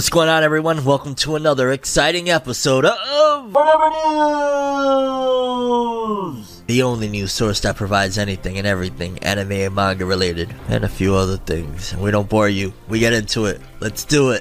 What's going on, everyone? Welcome to another exciting episode of Fornever News! The only news source that provides anything and everything anime and manga related, and a few other things. We don't bore you. We get into it. Let's do it.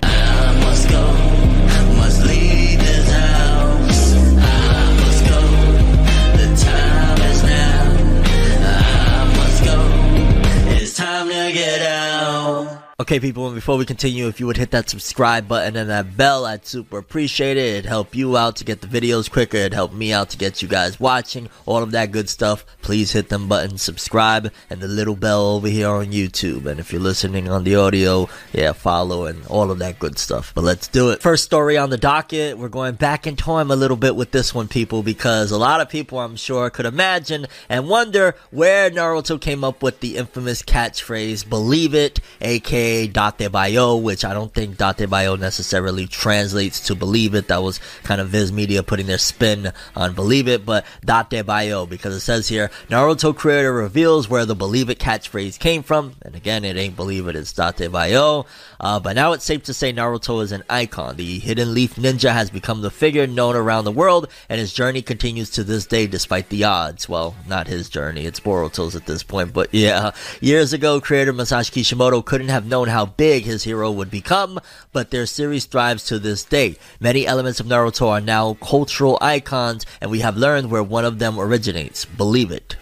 Okay, people, and before we continue, if you would hit that subscribe button and that bell, I'd super appreciate it. It'd help you out to get the videos quicker. It'd help me out to get you guys watching, all of that good stuff. Please hit them buttons, subscribe, and the little bell over here on YouTube. And if you're listening on the audio, yeah, follow and all of that good stuff. But let's do it. First story on the docket. We're going back in time a little bit with this one, people, because a lot of people, I'm sure, could imagine and wonder where Naruto came up with the infamous catchphrase, believe it, aka Bayo, which I don't think Dattebayo necessarily translates to believe it. That was kind of Viz Media putting their spin on believe it, but Dattebayo, because it says here, Naruto creator reveals where the believe it catchphrase came from. And again, it ain't believe it, it's Dattebayo. Uh, but now it's safe to say Naruto is an icon. The Hidden Leaf Ninja has become the figure known around the world, and his journey continues to this day despite the odds. Well, not his journey, it's Boruto's at this point, but yeah. Years ago, creator Masashi Kishimoto couldn't have known how big his hero would become, but their series thrives to this day. Many elements of Naruto are now cultural icons, and we have learned where one of them originates. Believe it.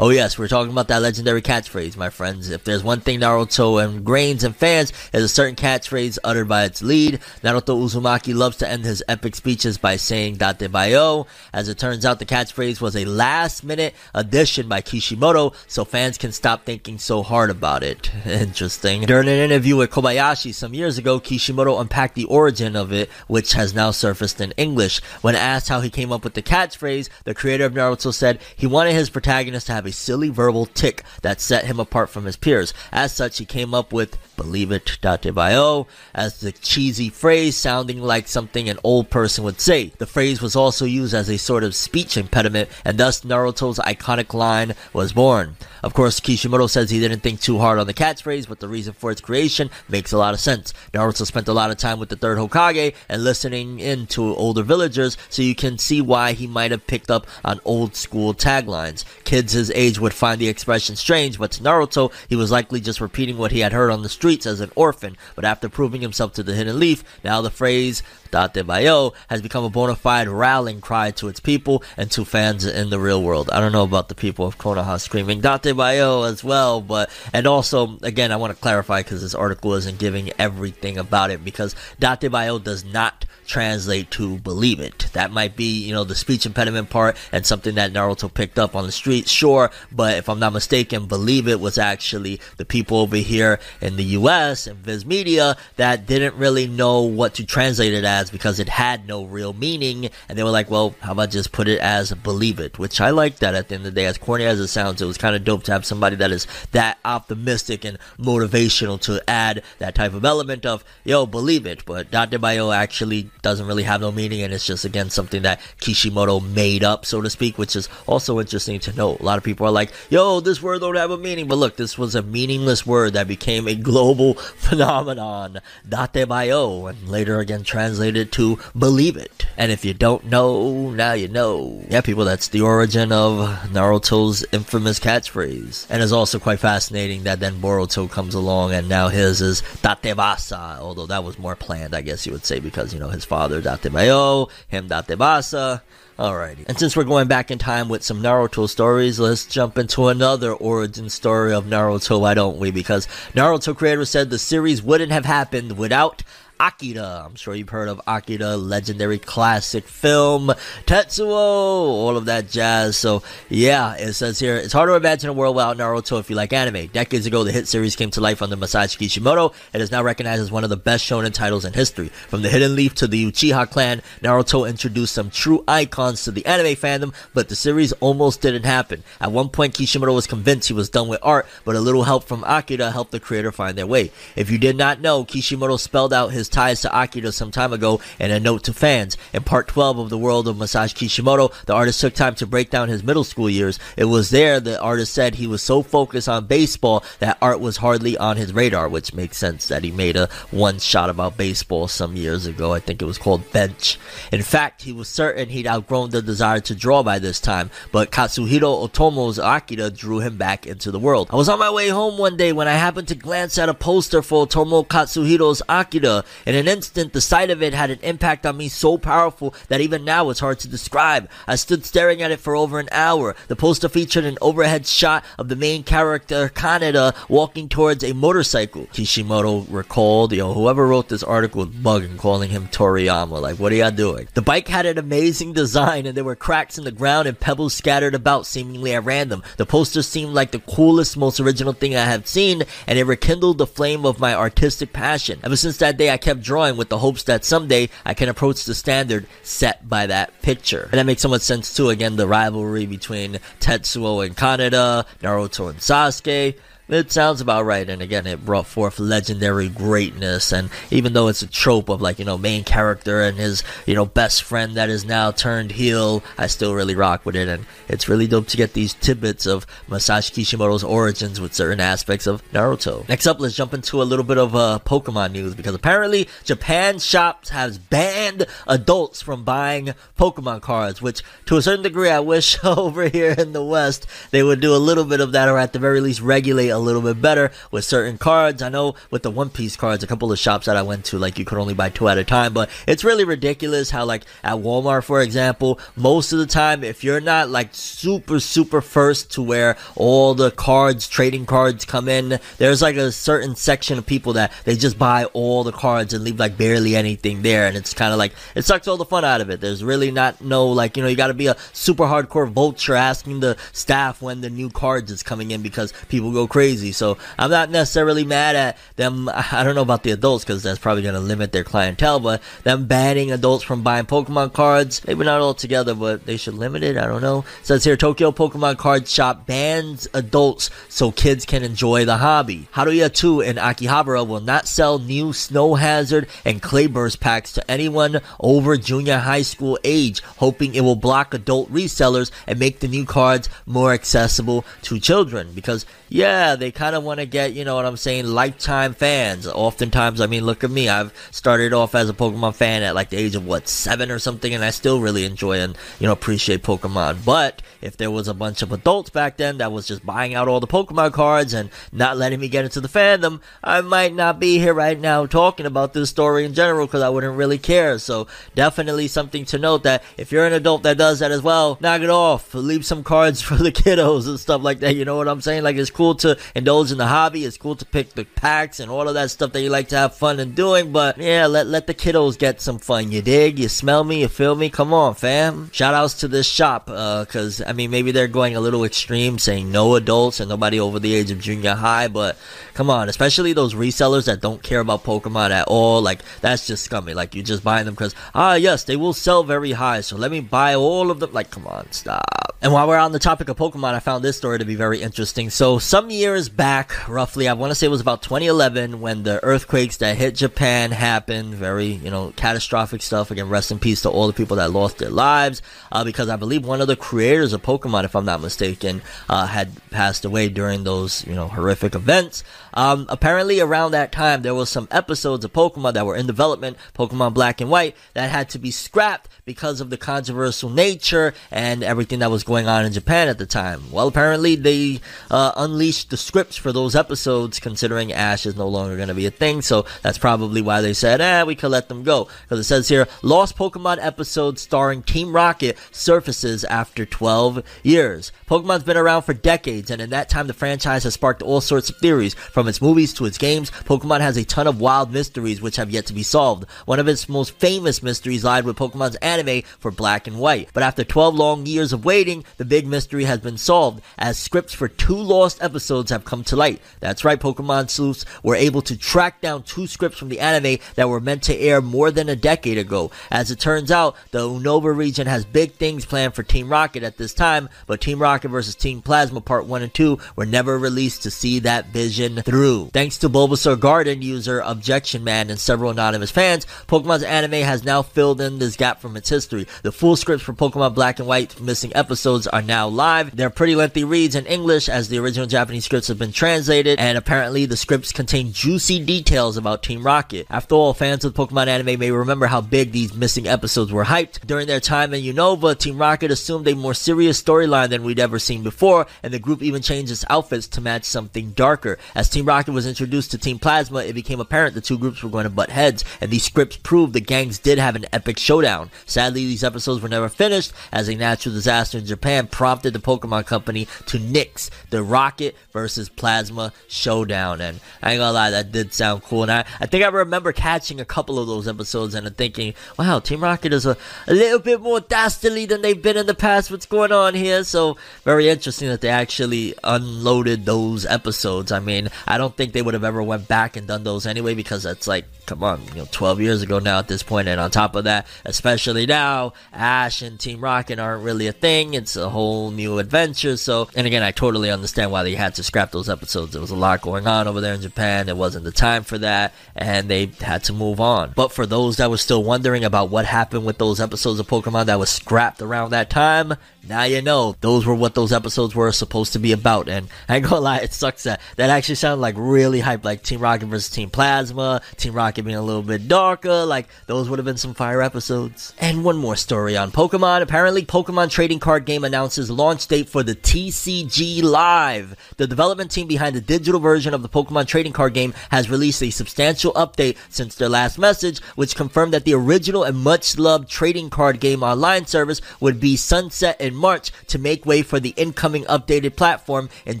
Oh yes, we're talking about that legendary catchphrase, my friends. If there's one thing Naruto and ingrains in fans, is a certain catchphrase uttered by its lead. Naruto Uzumaki loves to end his epic speeches by saying Dattebayo. As it turns out, the catchphrase was a last minute addition by Kishimoto, so fans can stop thinking so hard about it. Interesting. During an interview with Kobayashi some years ago, Kishimoto unpacked the origin of it, which has now surfaced in English. When asked how he came up with the catchphrase, the creator of Naruto said he wanted his protagonist to have a silly verbal tick that set him apart from his peers. As such, he came up with believe it, Bayo, as the cheesy phrase sounding like something an old person would say. The phrase was also used as a sort of speech impediment, and thus Naruto's iconic line was born. Of course, Kishimoto says he didn't think too hard on the catchphrase, but the reason for its creation makes a lot of sense. Naruto spent a lot of time with the third Hokage and listening in to older villagers, so you can see why he might have picked up on old school taglines. Kids his age would find the expression strange, but to Naruto, he was likely just repeating what he had heard on the streets as an orphan. But after proving himself to the Hidden Leaf, now the phrase Dattebayo has become a bona fide rallying cry to its people and to fans in the real world. I don't know about the people of Konoha screaming Dattebayo as well, but, and also, again, I want to clarify because this article isn't giving everything about it because Dattebayo does not translate to believe it. That might be, you know, the speech impediment part and something that Naruto picked up on the street, sure, but if I'm not mistaken, believe it was actually the people over here in the US and Viz Media that didn't really know what to translate it as because it had no real meaning and they were like, well, how about just put it as believe it, which I like that at the end of the day. As corny as it sounds, it was kind of dope to have somebody that is that optimistic and motivational to add that type of element of, yo, believe it, but Dattebayo actually doesn't really have no meaning and it's just again something that Kishimoto made up so to speak which is also interesting to note. A lot of people are like yo this word don't have a meaning. But look this was a meaningless word that became a global phenomenon. Dattebayo and later again translated to believe it and if you don't know now you know yeah people that's the origin of Naruto's infamous catchphrase and it's also quite fascinating that then Boruto comes along and now his is Dattebasa although that was more planned I guess you would say because you know his father Dattebayo, him Dattebasa. Alrighty. And since we're going back in time with some Naruto stories, let's jump into another origin story of Naruto, why don't we? Because Naruto creator said the series wouldn't have happened without Akira. I'm sure you've heard of Akira, legendary classic film, Tetsuo, all of that jazz. So, yeah, it says here, it's hard to imagine a world without Naruto if you like anime. Decades ago, the hit series came to life under Masashi Kishimoto and is now recognized as one of the best shonen titles in history. From the Hidden Leaf to the Uchiha clan, Naruto introduced some true icons to the anime fandom, but the series almost didn't happen. At one point, Kishimoto was convinced he was done with art, but a little help from Akira helped the creator find their way. If you did not know, Kishimoto spelled out his his ties to Akira some time ago in a note to fans. In part 12 of The World of Masashi Kishimoto, the artist took time to break down his middle school years. It was there the artist said he was so focused on baseball that art was hardly on his radar, which makes sense that he made a one shot about baseball some years ago. I think it was called Bench. In fact, he was certain he'd outgrown the desire to draw by this time, but Katsuhiro Otomo's Akira drew him back into the world. I was on my way home one day when I happened to glance at a poster for Otomo Katsuhiro's Akira. In an instant, the sight of it had an impact on me so powerful that even now it's hard to describe. I stood staring at it for over an hour. The poster featured an overhead shot of the main character Kaneda walking towards a motorcycle. Kishimoto recalled, you know, whoever wrote this article was bugging, calling him Toriyama. Like, what are y'all doing? The bike had an amazing design, and there were cracks in the ground and pebbles scattered about seemingly at random. The poster seemed like the coolest, most original thing I have seen, and it rekindled the flame of my artistic passion. Ever since that day, I kept drawing with the hopes that someday I can approach the standard set by that picture. And that makes so much sense too. Again, the rivalry between Tetsuo and Kaneda, Naruto and Sasuke. It sounds about right, and again, it brought forth legendary greatness. And even though it's a trope of like you know main character and his you know best friend that is now turned heel, I still really rock with it, and it's really dope to get these tidbits of Masashi Kishimoto's origins with certain aspects of Naruto. Next up, let's jump into a little bit of uh, Pokemon news because apparently Japan shops has banned adults from buying Pokemon cards, which to a certain degree I wish over here in the West they would do a little bit of that, or at the very least regulate a little bit better with certain cards. I know with the One Piece cards, a couple of shops that I went to, like you could only buy two at a time, but it's really ridiculous how, like, at Walmart, for example, most of the time, if you're not like super, super first to where all the cards, trading cards come in, there's like a certain section of people that they just buy all the cards and leave like barely anything there. And it's kind of like, it sucks all the fun out of it. There's really not no, like, you know, you got to be a super hardcore vulture asking the staff when the new cards is coming in because people go crazy crazy. So I'm not necessarily mad at them. I don't know about the adults because that's probably going to limit their clientele, but them banning adults from buying Pokemon cards, maybe not all together, but they should limit it. I don't know. It says here Tokyo Pokemon Card Shop bans adults so kids can enjoy the hobby. Haruya 2 and Akihabara will not sell new Snow Hazard and Clayburst packs to anyone over junior high school age, hoping it will block adult resellers and make the new cards more accessible to children. Because, yeah, they kind of want to get, you know what I'm saying, lifetime fans. Oftentimes, I mean, look at me. I've started off as a Pokemon fan at like the age of what, seven or something, and I still really enjoy and, you know, appreciate Pokemon. But if there was a bunch of adults back then that was just buying out all the Pokemon cards and not letting me get into the fandom, I might not be here right now talking about this story in general because I wouldn't really care. So, definitely something to note that if you're an adult that does that as well, knock it off. Leave some cards for the kiddos and stuff like that. You know what I'm saying? Like, it's cool to indulge in the hobby. It's cool to pick the packs and all of that stuff that you like to have fun and doing. But yeah, let let the kiddos get some fun. You dig? You smell me? You feel me? Come on, fam. Shout outs to this shop, uh, cause I mean maybe they're going a little extreme, saying no adults and nobody over the age of junior high. But come on, especially those resellers that don't care about Pokemon at all. Like that's just scummy. Like you're just buying them because ah yes, they will sell very high. So let me buy all of them. Like come on, stop. And while we're on the topic of Pokemon, I found this story to be very interesting. So some years back, roughly, I want to say it was about 2011 when the earthquakes that hit Japan happened. Very, you know, catastrophic stuff. Again, rest in peace to all the people that lost their lives. Uh, because I believe one of the creators of Pokemon, if I'm not mistaken, uh, had passed away during those, you know, horrific events. Um, apparently, around that time, there was some episodes of Pokemon that were in development, Pokemon Black and White, that had to be scrapped because of the controversial nature and everything that was going on in Japan at the time. Well, apparently, they uh, unleashed the scripts for those episodes, considering Ash is no longer going to be a thing. So that's probably why they said, eh, we could let them go. Because it says here, Lost Pokemon episode starring Team Rocket surfaces after 12 years. Pokemon's been around for decades, and in that time, the franchise has sparked all sorts of theories. From its movies to its games, Pokemon has a ton of wild mysteries which have yet to be solved. One of its most famous mysteries lied with Pokemon's anime for Black and White. But after 12 long years of waiting, the big mystery has been solved, as scripts for two lost episodes episodes have come to light. That's right, Pokemon sleuths were able to track down two scripts from the anime that were meant to air more than a decade ago. As it turns out, the Unova region has big things planned for Team Rocket at this time, but Team Rocket versus Team Plasma Part 1 and 2 were never released to see that vision through. Thanks to Bulbasaur Garden user Objection Man and several anonymous fans, Pokemon's anime has now filled in this gap from its history. The full scripts for Pokemon Black and White missing episodes are now live. They're pretty lengthy reads in English as the original Japanese scripts have been translated, and apparently the scripts contain juicy details about Team Rocket. After all, fans of the Pokemon anime may remember how big these missing episodes were hyped. During their time in Unova, Team Rocket assumed a more serious storyline than we'd ever seen before, and the group even changed its outfits to match something darker. As Team Rocket was introduced to Team Plasma, it became apparent the two groups were going to butt heads, and these scripts proved the gangs did have an epic showdown. Sadly, these episodes were never finished, as a natural disaster in Japan prompted the Pokemon Company to nix the Rocket versus Plasma showdown. And I ain't gonna lie, that did sound cool. And I, I think I remember catching a couple of those episodes and thinking, wow, Team Rocket is a, a little bit more dastardly than they've been in the past. What's going on here? So, very interesting that they actually unloaded those episodes. I mean, I don't think they would have ever went back and done those anyway because that's like, come on, you know, 12 years ago now at this point. And on top of that, especially now, Ash and Team Rocket aren't really a thing. It's a whole new adventure. So, and again, I totally understand why they had to those episodes. There was a lot going on over there in Japan. It wasn't the time for that, and they had to move on. But for those that were still wondering about what happened with those episodes of Pokemon that was scrapped around that time, now you know those were what those episodes were supposed to be about. And I ain't gonna lie, it sucks that that actually sounded like really hype, like Team Rocket versus Team Plasma, Team Rocket being a little bit darker. Like those would have been some fire episodes. And one more story on Pokemon. Apparently, Pokemon trading card game announces launch date for the TCG Live. The development team behind the digital version of the Pokemon trading card game has released a substantial update since their last message, which confirmed that the original and much loved trading card game online service would be sunset in March to make way for the incoming updated platform and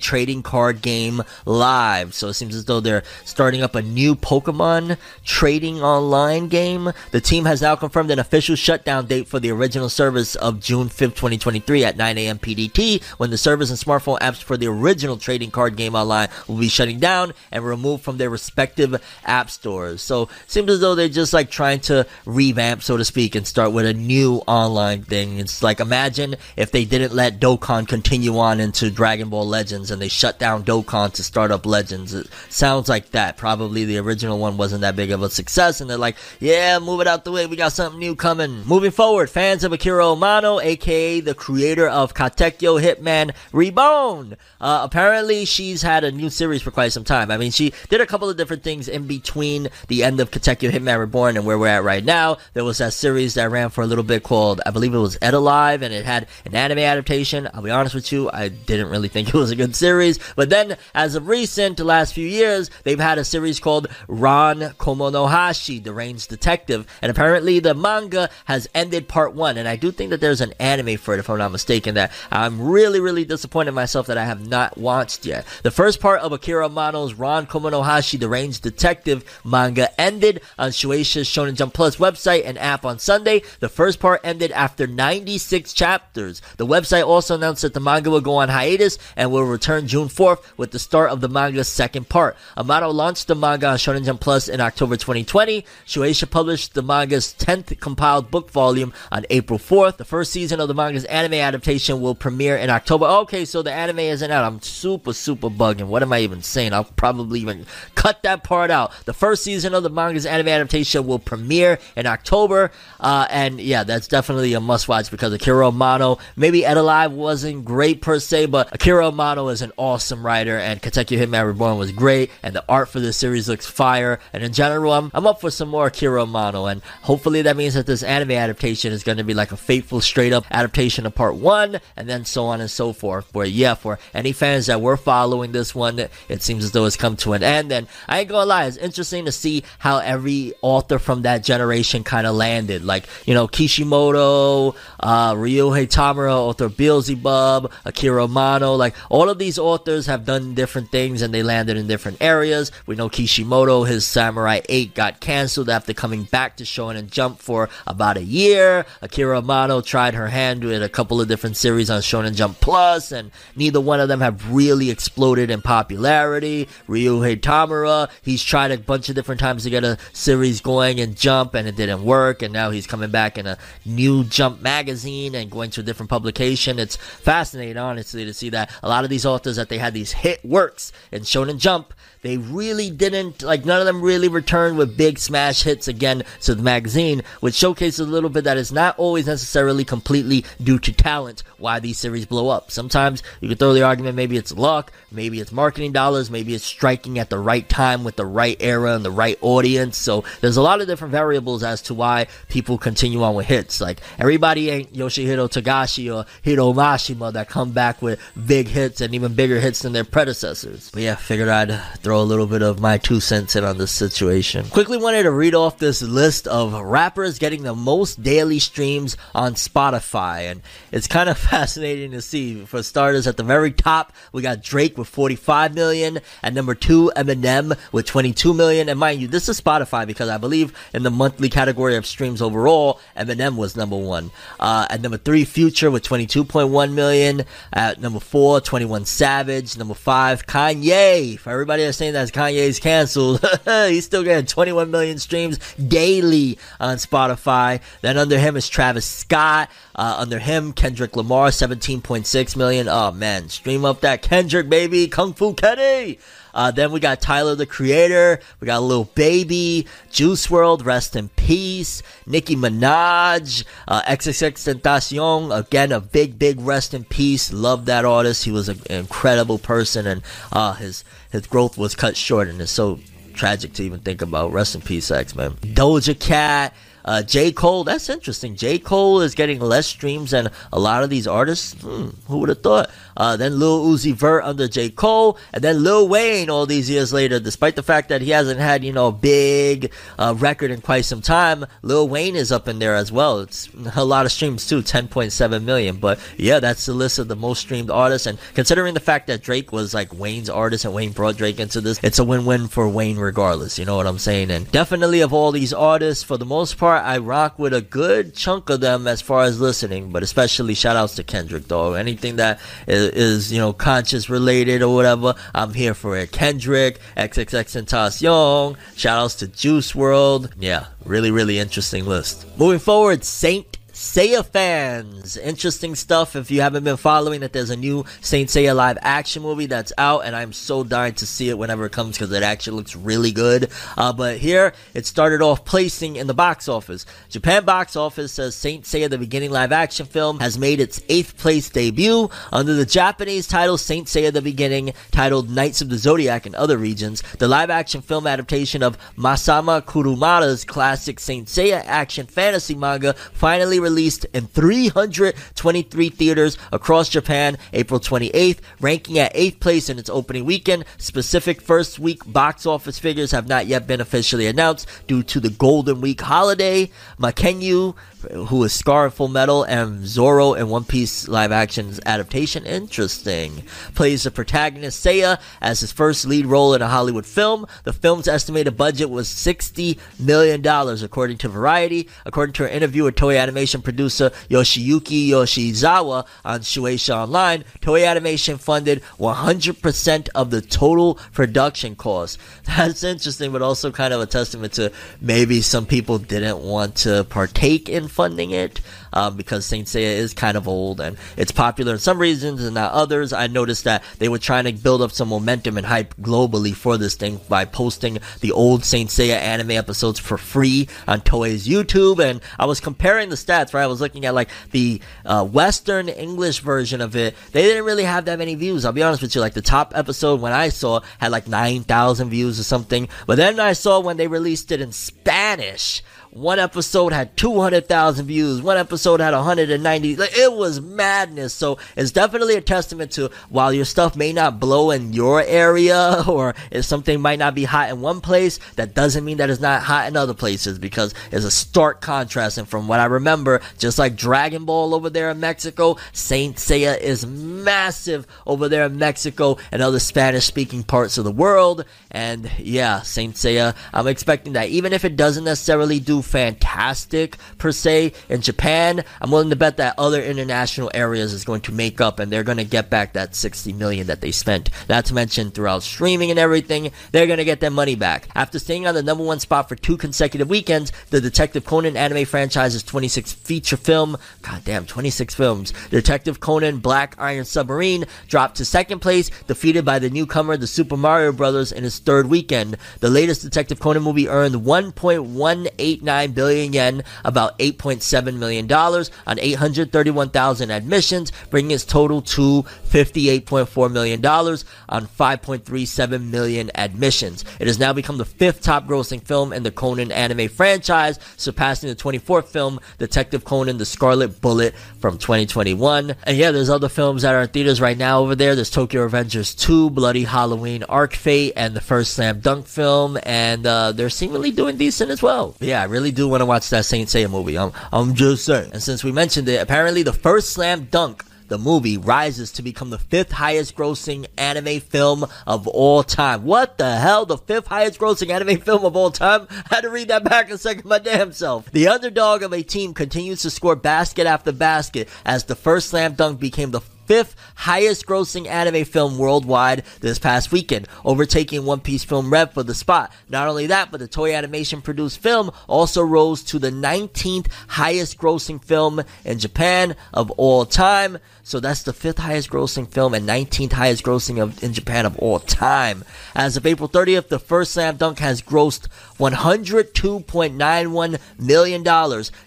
trading card game live. So it seems as though they're starting up a new Pokemon trading online game. The team has now confirmed an official shutdown date for the original service of June 5th, 2023 at 9 a.m. PDT when the service and smartphone apps for the original trading card game online will be shutting down and removed from their respective app stores. So seems as though they're just like trying to revamp, so to speak, and start with a new online thing. It's like imagine if they didn't let Dokkan continue on into Dragon Ball Legends and they shut down Dokkan to start up Legends. It sounds like that. Probably the original one wasn't that big of a success, and they're like, yeah, move it out the way. We got something new coming. Moving forward, fans of Akira Amano, aka the creator of Katekyo Hitman Reborn. Uh, apparently, she's had a new series for quite some time. I mean, she did a couple of different things in between the end of Katekyo Hitman Reborn and where we're at right now. There was that series that ran for a little bit called, I believe it was elDLIVE, and it had an anime adaptation. I'll be honest with you, I didn't really think it was a good series. But then, as of recent, the last few years, they've had a series called Ron Kamonohashi, The Range Detective, and apparently the manga has ended part one. And I do think that there's an anime for it, if I'm not mistaken, that I'm really, really disappointed in myself that I have not watched yet. The first part of Akira Amano's Ron Kamonohashi, The Range Detective manga ended on Shueisha's Shonen Jump Plus website and app on Sunday. The first part ended after 96 chapters. The website also announced that the manga will go on hiatus and will return June 4th with the start of the manga's second part. Amano launched the manga on Shonen Jump Plus in October 2020. Shueisha published the manga's 10th compiled book volume on April 4th. The first season of the manga's anime adaptation will premiere in October. Okay, so the anime isn't out. I'm super, super bugging. What am I even saying? I'll probably even cut that part out. The first season of the manga's anime adaptation will premiere in October. Uh, and yeah, that's definitely a must watch because Akira Amano, maybe elDLIVE wasn't great per se, but Akira Amano is an awesome writer and Katekyo Hitman Reborn was great and the art for this series looks fire. And in general, I'm, I'm up for some more Akira Amano and hopefully that means that this anime adaptation is going to be like a faithful straight up adaptation of part one and then so on and so forth. But yeah, for any fans that were following this one, it seems as though it's come to an end. And I ain't gonna lie, it's interesting to see how every author from that generation kind of landed. Like, you know, Kishimoto, uh, Ryuhei Author Beelzebub, Akira Amano. Like all of these authors have done different things and they landed in different areas. We know Kishimoto, his Samurai 8 got canceled after coming back to Shonen Jump for about a year. Akira Amano tried her hand with a couple of different series on Shonen Jump Plus, and neither one of them have really exploded in popularity. Ryuhei Tamura, he's tried a bunch of different times to get a series going in Jump, and it didn't work, and now he's coming back in a new Jump magazine and going to a different publication. It's fascinating, honestly, to see that a lot of these authors that they had these hit works in Shonen Jump they really didn't, like, none of them really returned with big smash hits again to the magazine, which showcases a little bit that it's not always necessarily completely due to talent why these series blow up. Sometimes you could throw the argument maybe it's luck, maybe it's marketing dollars, maybe it's striking at the right time with the right era and the right audience. So there's a lot of different variables as to why people continue on with hits. Like, everybody ain't Yoshihiro Togashi or Hiro Mashima that come back with big hits and even bigger hits than their predecessors. But yeah, figured I'd throw throw a little bit of my two cents in on this situation. Quickly wanted to read off this list of rappers getting the most daily streams on Spotify, and it's kind of fascinating to see. For starters, at the very top, we got Drake with 45 million. At number two, Eminem with 22 million. And mind you, this is Spotify because I believe in the monthly category of streams overall, Eminem was number one. Uh, at number three, Future with 22.1 million. At number four, 21 Savage. Number five, Kanye. For everybody that's saying saying that Kanye's canceled. He's still getting 21 million streams daily on Spotify. Then under him is Travis Scott. Uh, under him, Kendrick Lamar, 17.6 million. Oh man, stream up that Kendrick, baby. Kung Fu Kenny. Uh, then we got Tyler the Creator. We got Lil Baby, Juice WRLD, rest in peace. Nicki Minaj, uh, XXXTentacion. Again, a big, big rest in peace. Love that artist. He was an incredible person, and uh, his his growth was cut short, and it's so tragic to even think about. Rest in peace, X Man. Doja Cat. Uh, J. Cole, that's interesting. J. Cole is getting less streams than a lot of these artists. Hmm, who would have thought? Uh, then Lil Uzi Vert under J. Cole, and then Lil Wayne all these years later, despite the fact that he hasn't had, you know, a big uh, record in quite some time, Lil Wayne is up in there as well. It's a lot of streams too, 10.7 million. But yeah, that's the list of the most streamed artists. And considering the fact that Drake was like Wayne's artist and Wayne brought Drake into this, it's a win win for Wayne regardless. You know what I'm saying? And definitely of all these artists, for the most part, I rock with a good chunk of them as far as listening, but especially shout outs to Kendrick, though. Anything that is is, you know, conscious related or whatever, I'm here for it. Kendrick, XXX shout outs to Juice WRLD. Yeah, really, really interesting list. Moving forward, Saint Seiya fans, interesting stuff. If you haven't been following that, there's a new Saint Seiya live action movie that's out, and I'm so dying to see it whenever it comes because it actually looks really good. Uh, but here, it started off placing in the box office. Japan box office says Saint Seiya, the beginning live action film, has made its eighth place debut under the Japanese title Saint Seiya, the beginning, titled Knights of the Zodiac in other regions. The live action film adaptation of Masami Kurumada's classic Saint Seiya action fantasy manga finally released in 323 theaters across Japan April 28th, ranking at 8th place in its opening weekend. Specific first week box office figures have not yet been officially announced due to the Golden Week holiday. Mackenyu who is Scar Full Metal and Zoro in One Piece live action adaptation. Interesting. Plays the protagonist Seiya as his first lead role in a Hollywood film. The film's estimated budget was $60 million, according to Variety. According to an interview with Toei Animation producer Yoshiyuki Yoshizawa on Shueisha Online, Toei Animation funded 100% of the total production cost. That's interesting, but also kind of a testament to maybe some people didn't want to partake in funding it um, because Saint Seiya is kind of old and it's popular in some regions and not others. I noticed that they were trying to build up some momentum and hype globally for this thing by posting the old Saint Seiya anime episodes for free on Toei's YouTube. And I was comparing the stats, right? I was looking at like the uh, Western English version of it. They didn't really have that many views. I'll be honest with you. Like the top episode when I saw had like 9,000 views or something. But then I saw when they released it in Spanish One episode had 200,000 views. One episode had 190. Like, it was madness. So it's definitely a testament to while your stuff may not blow in your area or if something might not be hot in one place, that doesn't mean that it's not hot in other places because it's a stark contrast. And from what I remember, just like Dragon Ball over there in Mexico, Saint Seiya is massive over there in Mexico and other Spanish speaking parts of the world. And yeah, Saint Seiya, I'm expecting that. Even if it doesn't necessarily do fantastic per se in Japan, I'm willing to bet that other international areas is going to make up and they're going to get back that 60 million that they spent. That's mentioned throughout streaming and everything. They're going to get their money back. After staying on the number one spot for two consecutive weekends, the Detective Conan anime franchise's 26th feature film, goddamn, 26 films, Detective Conan Black Iron Submarine, dropped to second place, defeated by the newcomer, the Super Mario Brothers, in its third weekend. The latest Detective Conan movie earned 1.189 billion yen, about 8.7 million dollars, on 831,000 admissions, bringing its total to 58.4 million dollars on 5.37 million admissions. It has now become the fifth top-grossing film in the Conan anime franchise, surpassing the 24th film, Detective Conan: The Scarlet Bullet, from 2021. And yeah, there's other films that are in theaters right now over there. There's Tokyo Revengers 2, Bloody Halloween, Arc Fate, and the first Slam Dunk film, and uh, they're seemingly doing decent as well. But yeah, really do want to watch that Saint Seiya movie. I'm, I'm just saying. And since we mentioned it, apparently the first Slam Dunk the movie rises to become the fifth highest grossing anime film of all time. What the hell? The fifth highest grossing anime film of all time? I had to read that back a second my damn self. The underdog of a team continues to score basket after basket as the first slam dunk became the fifth highest grossing anime film worldwide this past weekend, overtaking One Piece Film Red for the spot. Not only that, but the Toei Animation produced film also rose to the 19th highest grossing film in Japan of all time. So that's the fifth highest grossing film and 19th highest grossing of, in Japan of all time. As of April 30th, the first slam dunk has grossed $102.91 million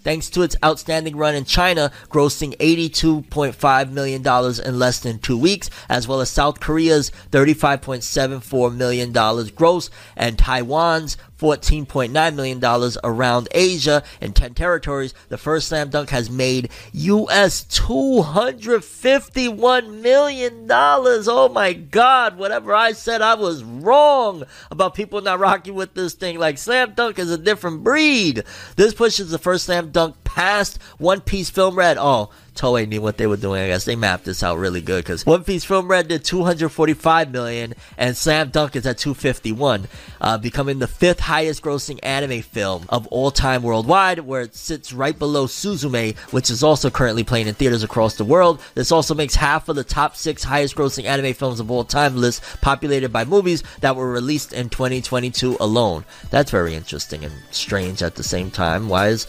thanks to its outstanding run in China, grossing $82.5 million in less than two weeks, as well as South Korea's $35.74 million gross and Taiwan's $14.9 million around Asia in 10 territories. The first slam dunk has made US $251 million. Oh my God. Whatever I said, I was wrong about people not rocking with this thing. Like slam dunk is a different breed. This pushes the first slam dunk past One Piece Film Red. Oh, Toei knew what they were doing. I guess they mapped this out really good because One Piece Film Red did 245 million and Slam Dunk is at 251, uh, becoming the fifth highest grossing anime film of all time worldwide, where it sits right below Suzume, which is also currently playing in theaters across the world. This also makes half of the top six highest grossing anime films of all time list populated by movies that were released in 2022 alone. That's very interesting and strange at the same time. Why is,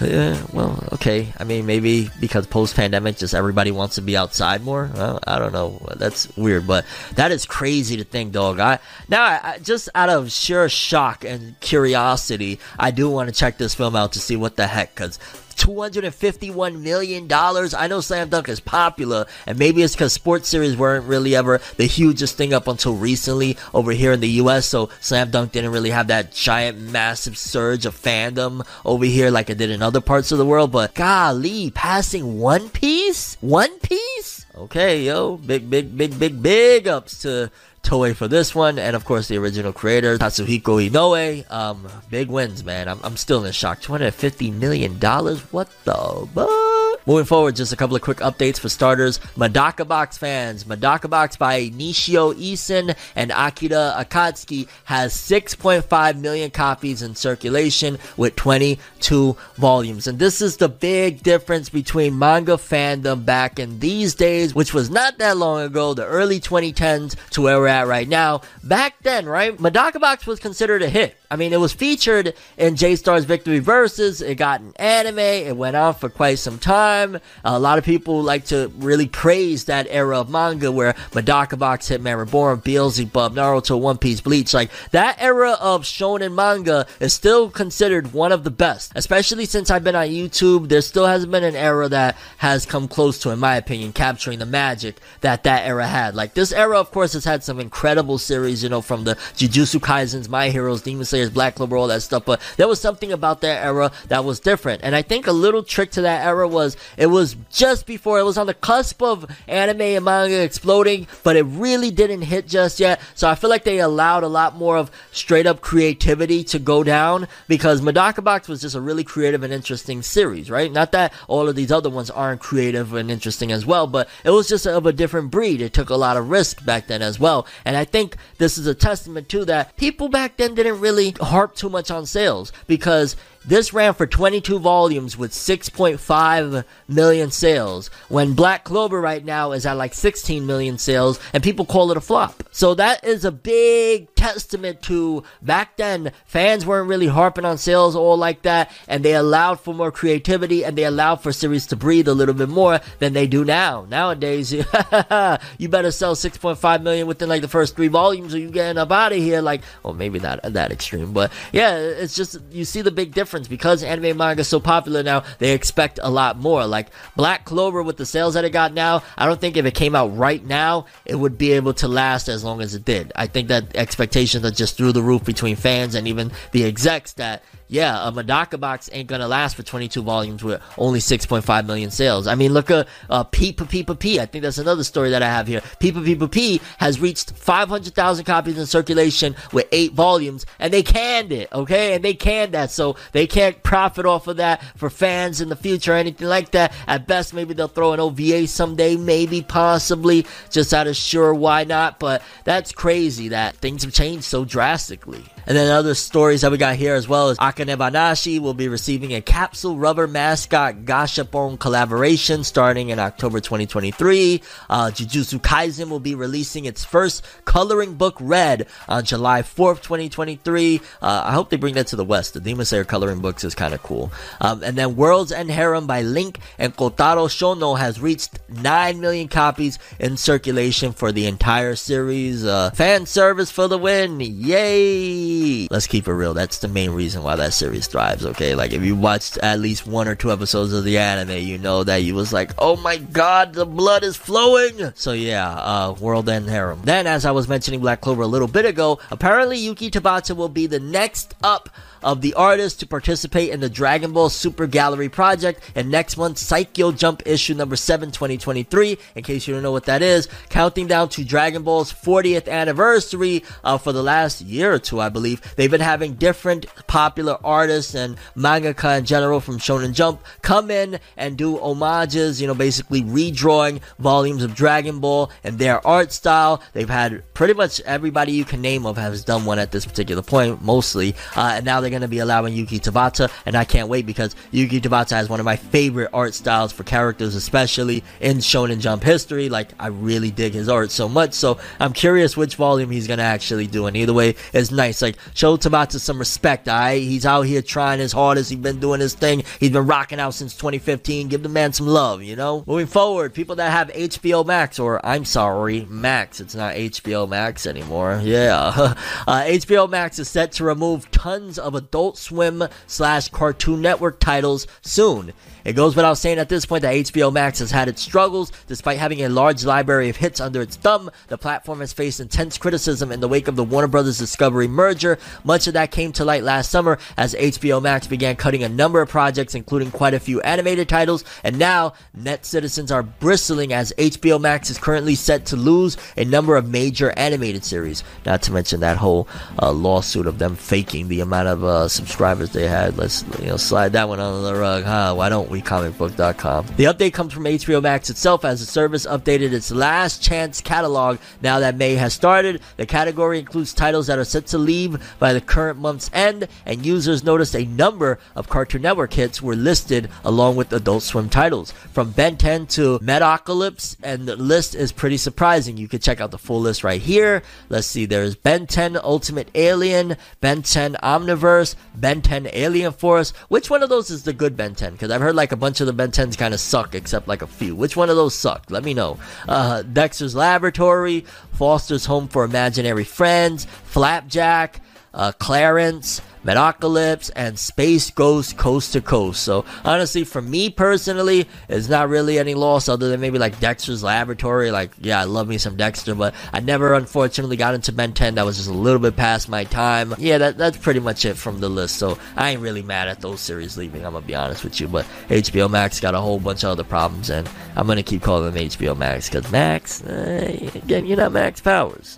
uh, well, okay. I mean, maybe because post pandemic, just everybody wants to be outside more. Well, I don't know. That's weird, but that is crazy to think, dog. I now I, just out of sheer shock and curiosity, I do want to check this film out to see what the heck, because $251 million. I know Slam Dunk is popular, and maybe it's because sports series weren't really ever the hugest thing up until recently over here in the US, so Slam Dunk didn't really have that giant, massive surge of fandom over here like it did in other parts of the world. But golly, passing One Piece? One Piece? Okay, yo, big, big, big, big, big ups to Toei for this one, and of course the original creator Takehiko Inoue. Um, big wins, man. I'm, I'm still in shock. 250 million dollars. What the? Moving forward, just a couple of quick updates for starters. Medaka Box fans, Medaka Box by Nisio Isin and Akira Akatsuki has 6.5 million copies in circulation with 22 volumes. And this is the big difference between manga fandom back in these days, which was not that long ago, the early 2010s to where we're at right now. Back then, right, Medaka Box was considered a hit. I mean, it was featured in J Star's Victory Versus. It got an anime. It went on for quite some time time. A lot of people like to really praise that era of manga where Medaka Box, Hitman Reborn, Beelzebub, Naruto, One Piece, Bleach. Like that era of shonen manga is still considered one of the best, especially since I've been on YouTube. There still hasn't been an era that has come close to, in my opinion, capturing the magic that that era had. Like this era, of course, has had some incredible series, you know, from the Jujutsu Kaisens, My Heroes, Demon Slayers, Black Clover, all that stuff. But there was something about that era that was different. And I think a little trick to that era was it was just before it was on the cusp of anime and manga exploding, but it really didn't hit just yet. So I feel like they allowed a lot more of straight up creativity to go down because Medaka Box was just a really creative and interesting series, right? Not that all of these other ones aren't creative and interesting as well, but it was just of a different breed. It took a lot of risk back then as well. And I think this is a testament to that. People back then didn't really harp too much on sales because this ran for 22 volumes with 6.5 million sales, when Black Clover right now is at like 16 million sales, and people call it a flop. So that is a big testament to back then, fans weren't really harping on sales all like that, and they allowed for more creativity, and they allowed for series to breathe a little bit more than they do now. Nowadays, you better sell 6.5 million within like the first three volumes, or you getting up out of here. Like, well, maybe not that extreme, but yeah, it's just, you see the big difference difference because anime manga is so popular now. They expect a lot more. Like Black Clover with the sales that it got now, I don't think if it came out right now, it would be able to last as long as it did. I think that expectations are just through the roof between fans and even the execs that yeah, a Medaka box ain't gonna last for 22 volumes with only 6.5 million sales. I mean, look at uh, Peepa Peepa P. I think that's another story that I have here. Peepa Peepa P has reached 500,000 copies in circulation with eight volumes, and they canned it, okay? And they canned that, so they can't profit off of that for fans in the future or anything like that. At best, maybe they'll throw an OVA someday, maybe, possibly, just out of sure why not. But that's crazy that things have changed so drastically. And then other stories that we got here as well is Akane Banashi will be receiving a capsule rubber mascot Gashapon collaboration starting in October 2023. Uh, Jujutsu Kaisen will be releasing its first coloring book red on July 4th, 2023. Uh, I hope they bring that to the West. The Demon Slayer coloring books is kind of cool. Um, and then World's End Harem by Link and Kotaro Shono has reached 9 million copies in circulation for the entire series. Uh, fan service for the win. Yay! Let's keep it real. That's the main reason why that series thrives. Okay, like if you watched at least one or two episodes of the anime, you know that you was like, oh my god, the blood is flowing. So yeah, uh, World End Harem. Then, as I was mentioning Black Clover a little bit ago, apparently Yuki Tabata will be the next up of the artist to participate in the Dragon Ball Super Gallery project and next month's Saikyo Jump issue number 7 2023. In case you don't know what that is, counting down to Dragon Ball's 40th anniversary uh, for the last year or two, I believe. They've been having different popular artists and mangaka in general from Shonen Jump come in and do homages, you know, basically redrawing volumes of Dragon Ball and their art style. They've had pretty much everybody you can name of has done one at this particular point, mostly. Uh, and now they're going to be allowing Yuki Tabata, and I can't wait because Yuki Tabata has one of my favorite art styles for characters, especially in Shonen Jump history. Like, I really dig his art so much, so I'm curious which volume he's going to actually do, and either way, it's nice. Like, show Tabata some respect, alright? He's out here trying his hardest, he's been doing his thing, he's been rocking out since 2015. Give the man some love, you know? Moving forward, people that have HBO Max, or I'm sorry, Max, it's not HBO Max anymore. Yeah. uh, HBO Max is set to remove tons of Adult Swim slash Cartoon Network titles soon. It goes without saying at this point that HBO Max has had its struggles. Despite having a large library of hits under its thumb, the platform has faced intense criticism in the wake of the Warner Bros. Discovery merger. Much of that came to light last summer as HBO Max began cutting a number of projects, including quite a few animated titles, and now net citizens are bristling as HBO Max is currently set to lose a number of major animated series. Not to mention that whole uh, lawsuit of them faking the amount of uh, subscribers they had. Let's you know slide that one under the rug, huh? Why don't WeComicBook.com. The update comes from HBO Max itself as the service updated its last chance catalog now that May has started. The category includes titles that are set to leave by the current month's end, and users noticed a number of Cartoon Network hits were listed along with Adult Swim titles. From Ben 10 to Metalocalypse, and the list is pretty surprising. You can check out the full list right here. Let's see, there's Ben 10 Ultimate Alien, Ben 10 Omniverse, Ben 10 Alien Force. Which one of those is the good Ben 10? Because I've heard like a bunch of the Ben 10s kind of suck, except like a few. Which one of those sucked? Let me know. Uh, Dexter's Laboratory, Foster's Home for Imaginary Friends, Flapjack, uh, Clarence, Metalocalypse, and Space Ghost Coast to Coast. So honestly, for me personally, it's not really any loss other than maybe like Dexter's Laboratory. Like, yeah, I love me some Dexter, but I never unfortunately got into Ben 10. That was just a little bit past my time. Yeah, that, that's pretty much it from the list. So I ain't really mad at those series leaving. I'm gonna be honest with you, but HBO Max got a whole bunch of other problems, and I'm gonna keep calling them HBO Max because Max, uh, again, you're not Max Powers.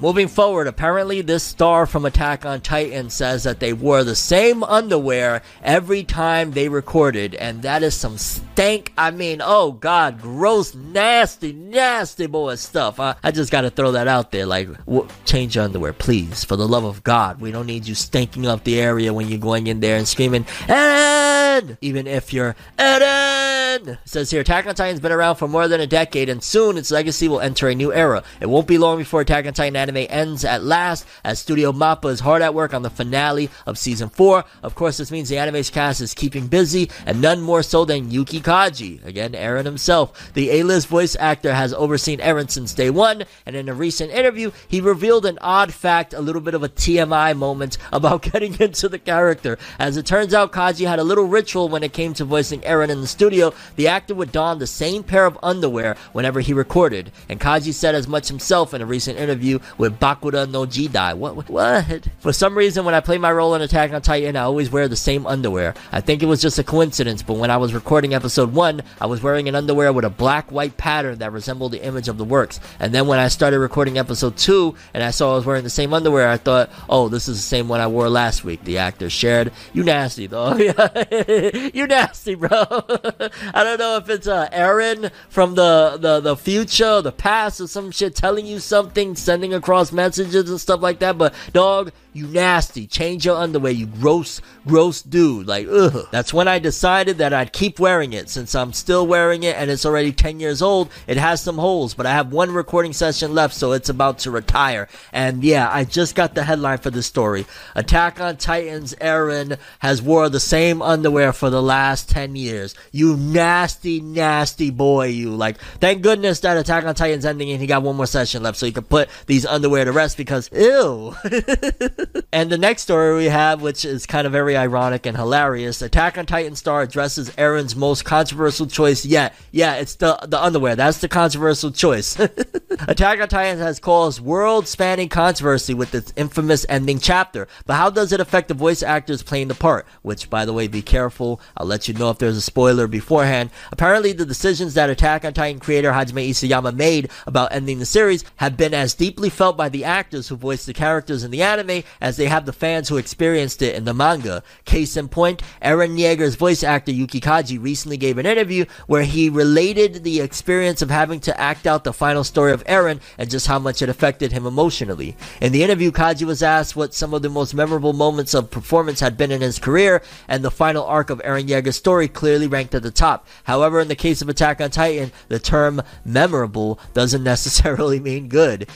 Moving forward, apparently this star from Attack on Titan says that they wore the same underwear every time they recorded, and that is some stank. I mean, oh god, gross, nasty, nasty boy stuff. I, I just gotta throw that out there. Like, w- change your underwear, please, for the love of God. We don't need you stinking up the area when you're going in there and screaming, Eren! Even if you're Eden! Says here, Attack on Titan's been around for more than a decade, and soon its legacy will enter a new era. It won't be long before Attack on Titan anime ends at last as Studio Mappa is hard at work on the finale of season 4. Of course, this means the anime's cast is keeping busy and none more so than Yuki Kaji. Again, Eren himself. The A-list voice actor has overseen Eren since day one, and in a recent interview, he revealed an odd fact, a little bit of a TMI moment about getting into the character. As it turns out, Kaji had a little ritual when it came to voicing Eren in the studio. The actor would don the same pair of underwear whenever he recorded, and Kaji said as much himself in a recent interview with Bakura no Jidai. What, what? For some reason, when I play my role in Attack on Titan, I always wear the same underwear. I think it was just a coincidence, but when I was recording episode 1, I was wearing an underwear with a black-white pattern that resembled the image of the works. And then when I started recording episode 2, and I saw I was wearing the same underwear, I thought, oh, this is the same one I wore last week. The actor shared. You nasty, though. you nasty, bro. I don't know if it's uh, Eren from the, the, the future, the past, or some shit telling you something, sending across messages and stuff like that. But dog, you nasty. Change your underwear, you gross, gross dude. Like, ugh. That's when I decided that I'd keep wearing it since I'm still wearing it and it's already 10 years old. It has some holes, but I have one recording session left, so it's about to retire. And yeah, I just got the headline for this story. Attack on Titans Eren has wore the same underwear for the last 10 years. You nasty, nasty boy, you. Like, thank goodness that Attack on Titans ending and he got one more session left so he could put these underwear to rest because, ew. and the next story we have, which is kind of very ironic and hilarious, Attack on Titan star addresses Eren's most controversial choice yet. Yeah, it's the the underwear. That's the controversial choice. Attack on Titan has caused world-spanning controversy with its infamous ending chapter. But how does it affect the voice actors playing the part? Which, by the way, be careful. I'll let you know if there's a spoiler beforehand. Apparently, the decisions that Attack on Titan creator Hajime Isayama made about ending the series have been as deeply felt by the actors who voiced the characters in the anime as they have the fans who experienced it in the manga. Case in point, Eren Yeager's voice actor Yuki Kaji recently gave an interview where he related the experience of having to act out the final story of Eren and just how much it affected him emotionally. In the interview, Kaji was asked what some of the most memorable moments of performance had been in his career, and the final arc of Eren Yeager's story clearly ranked at the top. However, in the case of Attack on Titan, the term memorable doesn't necessarily mean good.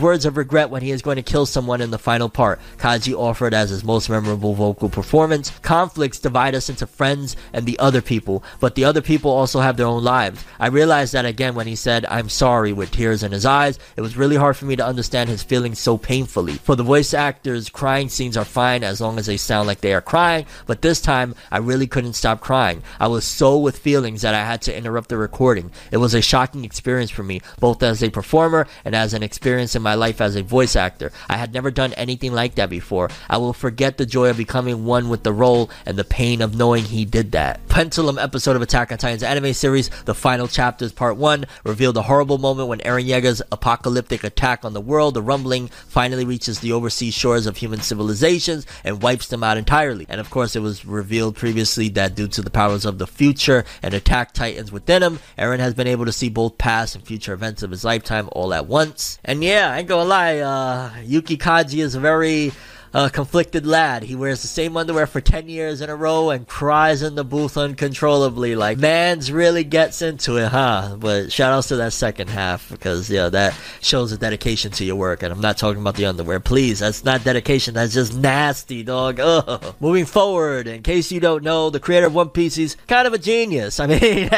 Words of regret when he is going to kill someone in the final part, Kaji offered as his most memorable vocal performance. Conflicts divide us into friends and the other people, but the other people also have their own lives. I realized that again when he said, I'm sorry, with tears in his eyes. It was really hard for me to understand his feelings so painfully. For the voice actors, crying scenes are fine as long as they sound like they are crying, but this time I really couldn't stop crying. I was so with feelings that I had to interrupt the recording. It was a shocking experience for me, both as a performer and as an experience in my life as a voice actor. I had never done anything like that before. I will forget the joy of becoming one with the role and the pain of knowing he did that. Pentulum episode of Attack on Titan's anime series, the final chapters part 1, revealed a horrible moment when Eren Yeager's apocalyptic attack on the world, the rumbling, finally reaches the overseas shores of human civilizations and wipes them out entirely. And of course, it was revealed previously that due to the powers of the future and attack titans within him, Eren has been able to see both past and future events of his lifetime all at once. And yeah, I ain't gonna lie, uh, Yuki Kaji is very a conflicted lad. He wears the same underwear for 10 years in a row and cries in the booth uncontrollably. Like, man's really gets into it, huh? But shout outs to that second half because, yeah, that shows a dedication to your work. And I'm not talking about the underwear. Please, that's not dedication. That's just nasty, dog. Ugh. Moving forward, in case you don't know, the creator of One Piece, he's kind of a genius. I mean,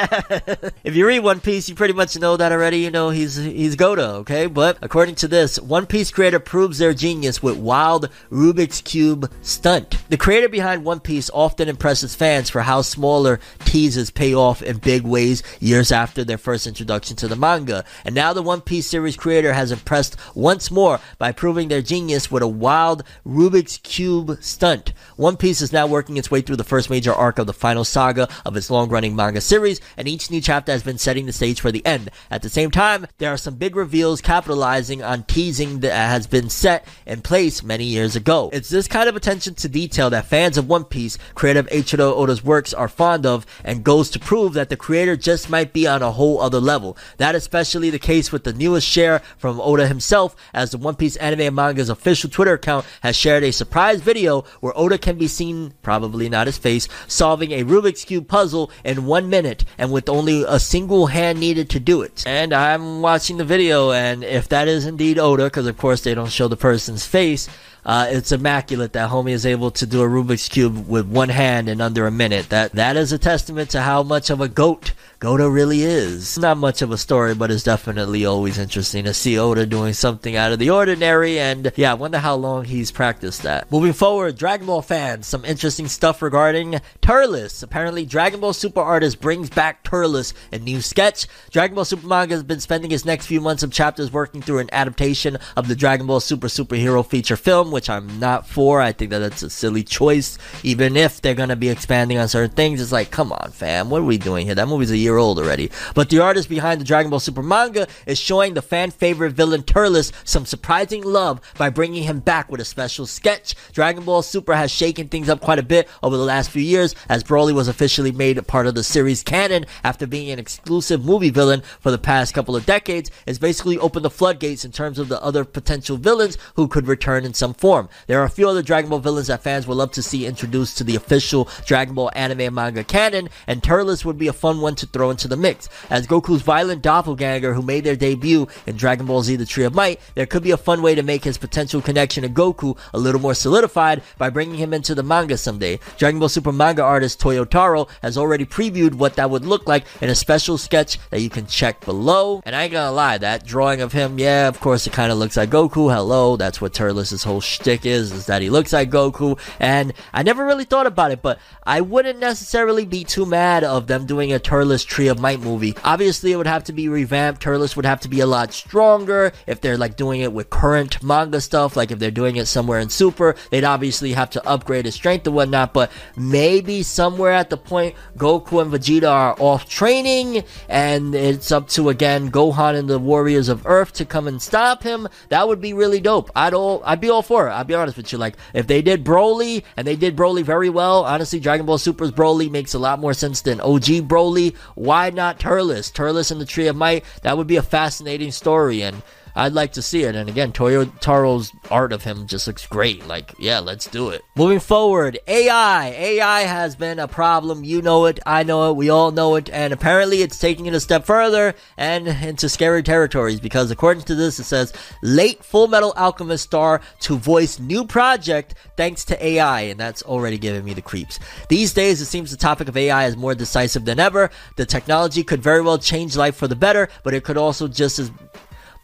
if you read One Piece, you pretty much know that already. You know he's he's Gota, okay? But according to this, One Piece creator proves their genius with wild Rubik's Cube stunt. The creator behind One Piece often impresses fans for how smaller teases pay off in big ways years after their first introduction to the manga. And now the One Piece series creator has impressed once more by proving their genius with a wild Rubik's Cube stunt. One Piece is now working its way through the first major arc of the final saga of its long running manga series, and each new chapter has been setting the stage for the end. At the same time, there are some big reveals capitalizing on teasing that has been set in place many years ago. It's this kind of attention to detail that fans of One Piece, creative Eiichiro Oda's works are fond of, and goes to prove that the creator just might be on a whole other level. That especially the case with the newest share from Oda himself, as the One Piece anime and manga's official Twitter account has shared a surprise video where Oda can be seen, probably not his face, solving a Rubik's Cube puzzle in one minute and with only a single hand needed to do it. And I'm watching the video, and if that is indeed Oda, because of course they don't show the person's face, uh, it's immaculate that homie is able to do a Rubik's cube with one hand in under a minute. That that is a testament to how much of a goat Gota really is. Not much of a story, but it's definitely always interesting to see Oda doing something out of the ordinary. And yeah, I wonder how long he's practiced that. Moving forward, Dragon Ball fans, some interesting stuff regarding Turles. Apparently, Dragon Ball Super artist brings back Turles in new sketch. Dragon Ball Super manga has been spending its next few months of chapters working through an adaptation of the Dragon Ball Super superhero feature film, which I'm not for. I think that it's a silly choice. Even if they're gonna be expanding on certain things, it's like, come on, fam, what are we doing here? That movie's a year old already. But the artist behind the Dragon Ball Super manga is showing the fan favorite villain Turles some surprising love by bringing him back with a special sketch. Dragon Ball Super has shaken things up quite a bit over the last few years as Broly was officially made a part of the series canon after being an exclusive movie villain for the past couple of decades. It's basically opened the floodgates in terms of the other potential villains who could return in some form. There are a few other Dragon Ball villains that fans would love to see introduced to the official Dragon Ball anime manga canon, and Turles would be a fun one to throw into the mix. As Goku's violent doppelganger who made their debut in Dragon Ball Z The Tree of Might, there could be a fun way to make his potential connection to Goku a little more solidified by bringing him into the manga someday. Dragon Ball Super manga artist Toyotaro has already previewed what that would look like in a special sketch that you can check below. And I ain't gonna lie, that drawing of him, yeah, of course it kind of looks like Goku. Hello, that's what Turles' whole shtick is, is that he looks like Goku. And I never really thought about it, but I wouldn't necessarily be too mad of them doing a Turles Tree of Might movie. Obviously, it would have to be revamped. Turles would have to be a lot stronger if they're like doing it with current manga stuff. Like if they're doing it somewhere in Super, they'd obviously have to upgrade his strength and whatnot. But maybe somewhere at the point Goku and Vegeta are off training, and it's up to again Gohan and the Warriors of Earth to come and stop him. That would be really dope. I'd all I'd be all for it. I'll be honest with you. Like if they did Broly and they did Broly very well, honestly, Dragon Ball Super's Broly makes a lot more sense than OG Broly. Why not Turles? Turles and the Tree of Might. That would be a fascinating story and. I'd like to see it. And again, Toyotaro's art of him just looks great. Like, yeah, let's do it. Moving forward, AI. AI has been a problem. You know it. I know it. We all know it. And apparently it's taking it a step further and into scary territories because according to this, it says late Full Metal Alchemist star to voice new project thanks to AI. And that's already giving me the creeps. These days, it seems the topic of AI is more decisive than ever. The technology could very well change life for the better, but it could also just as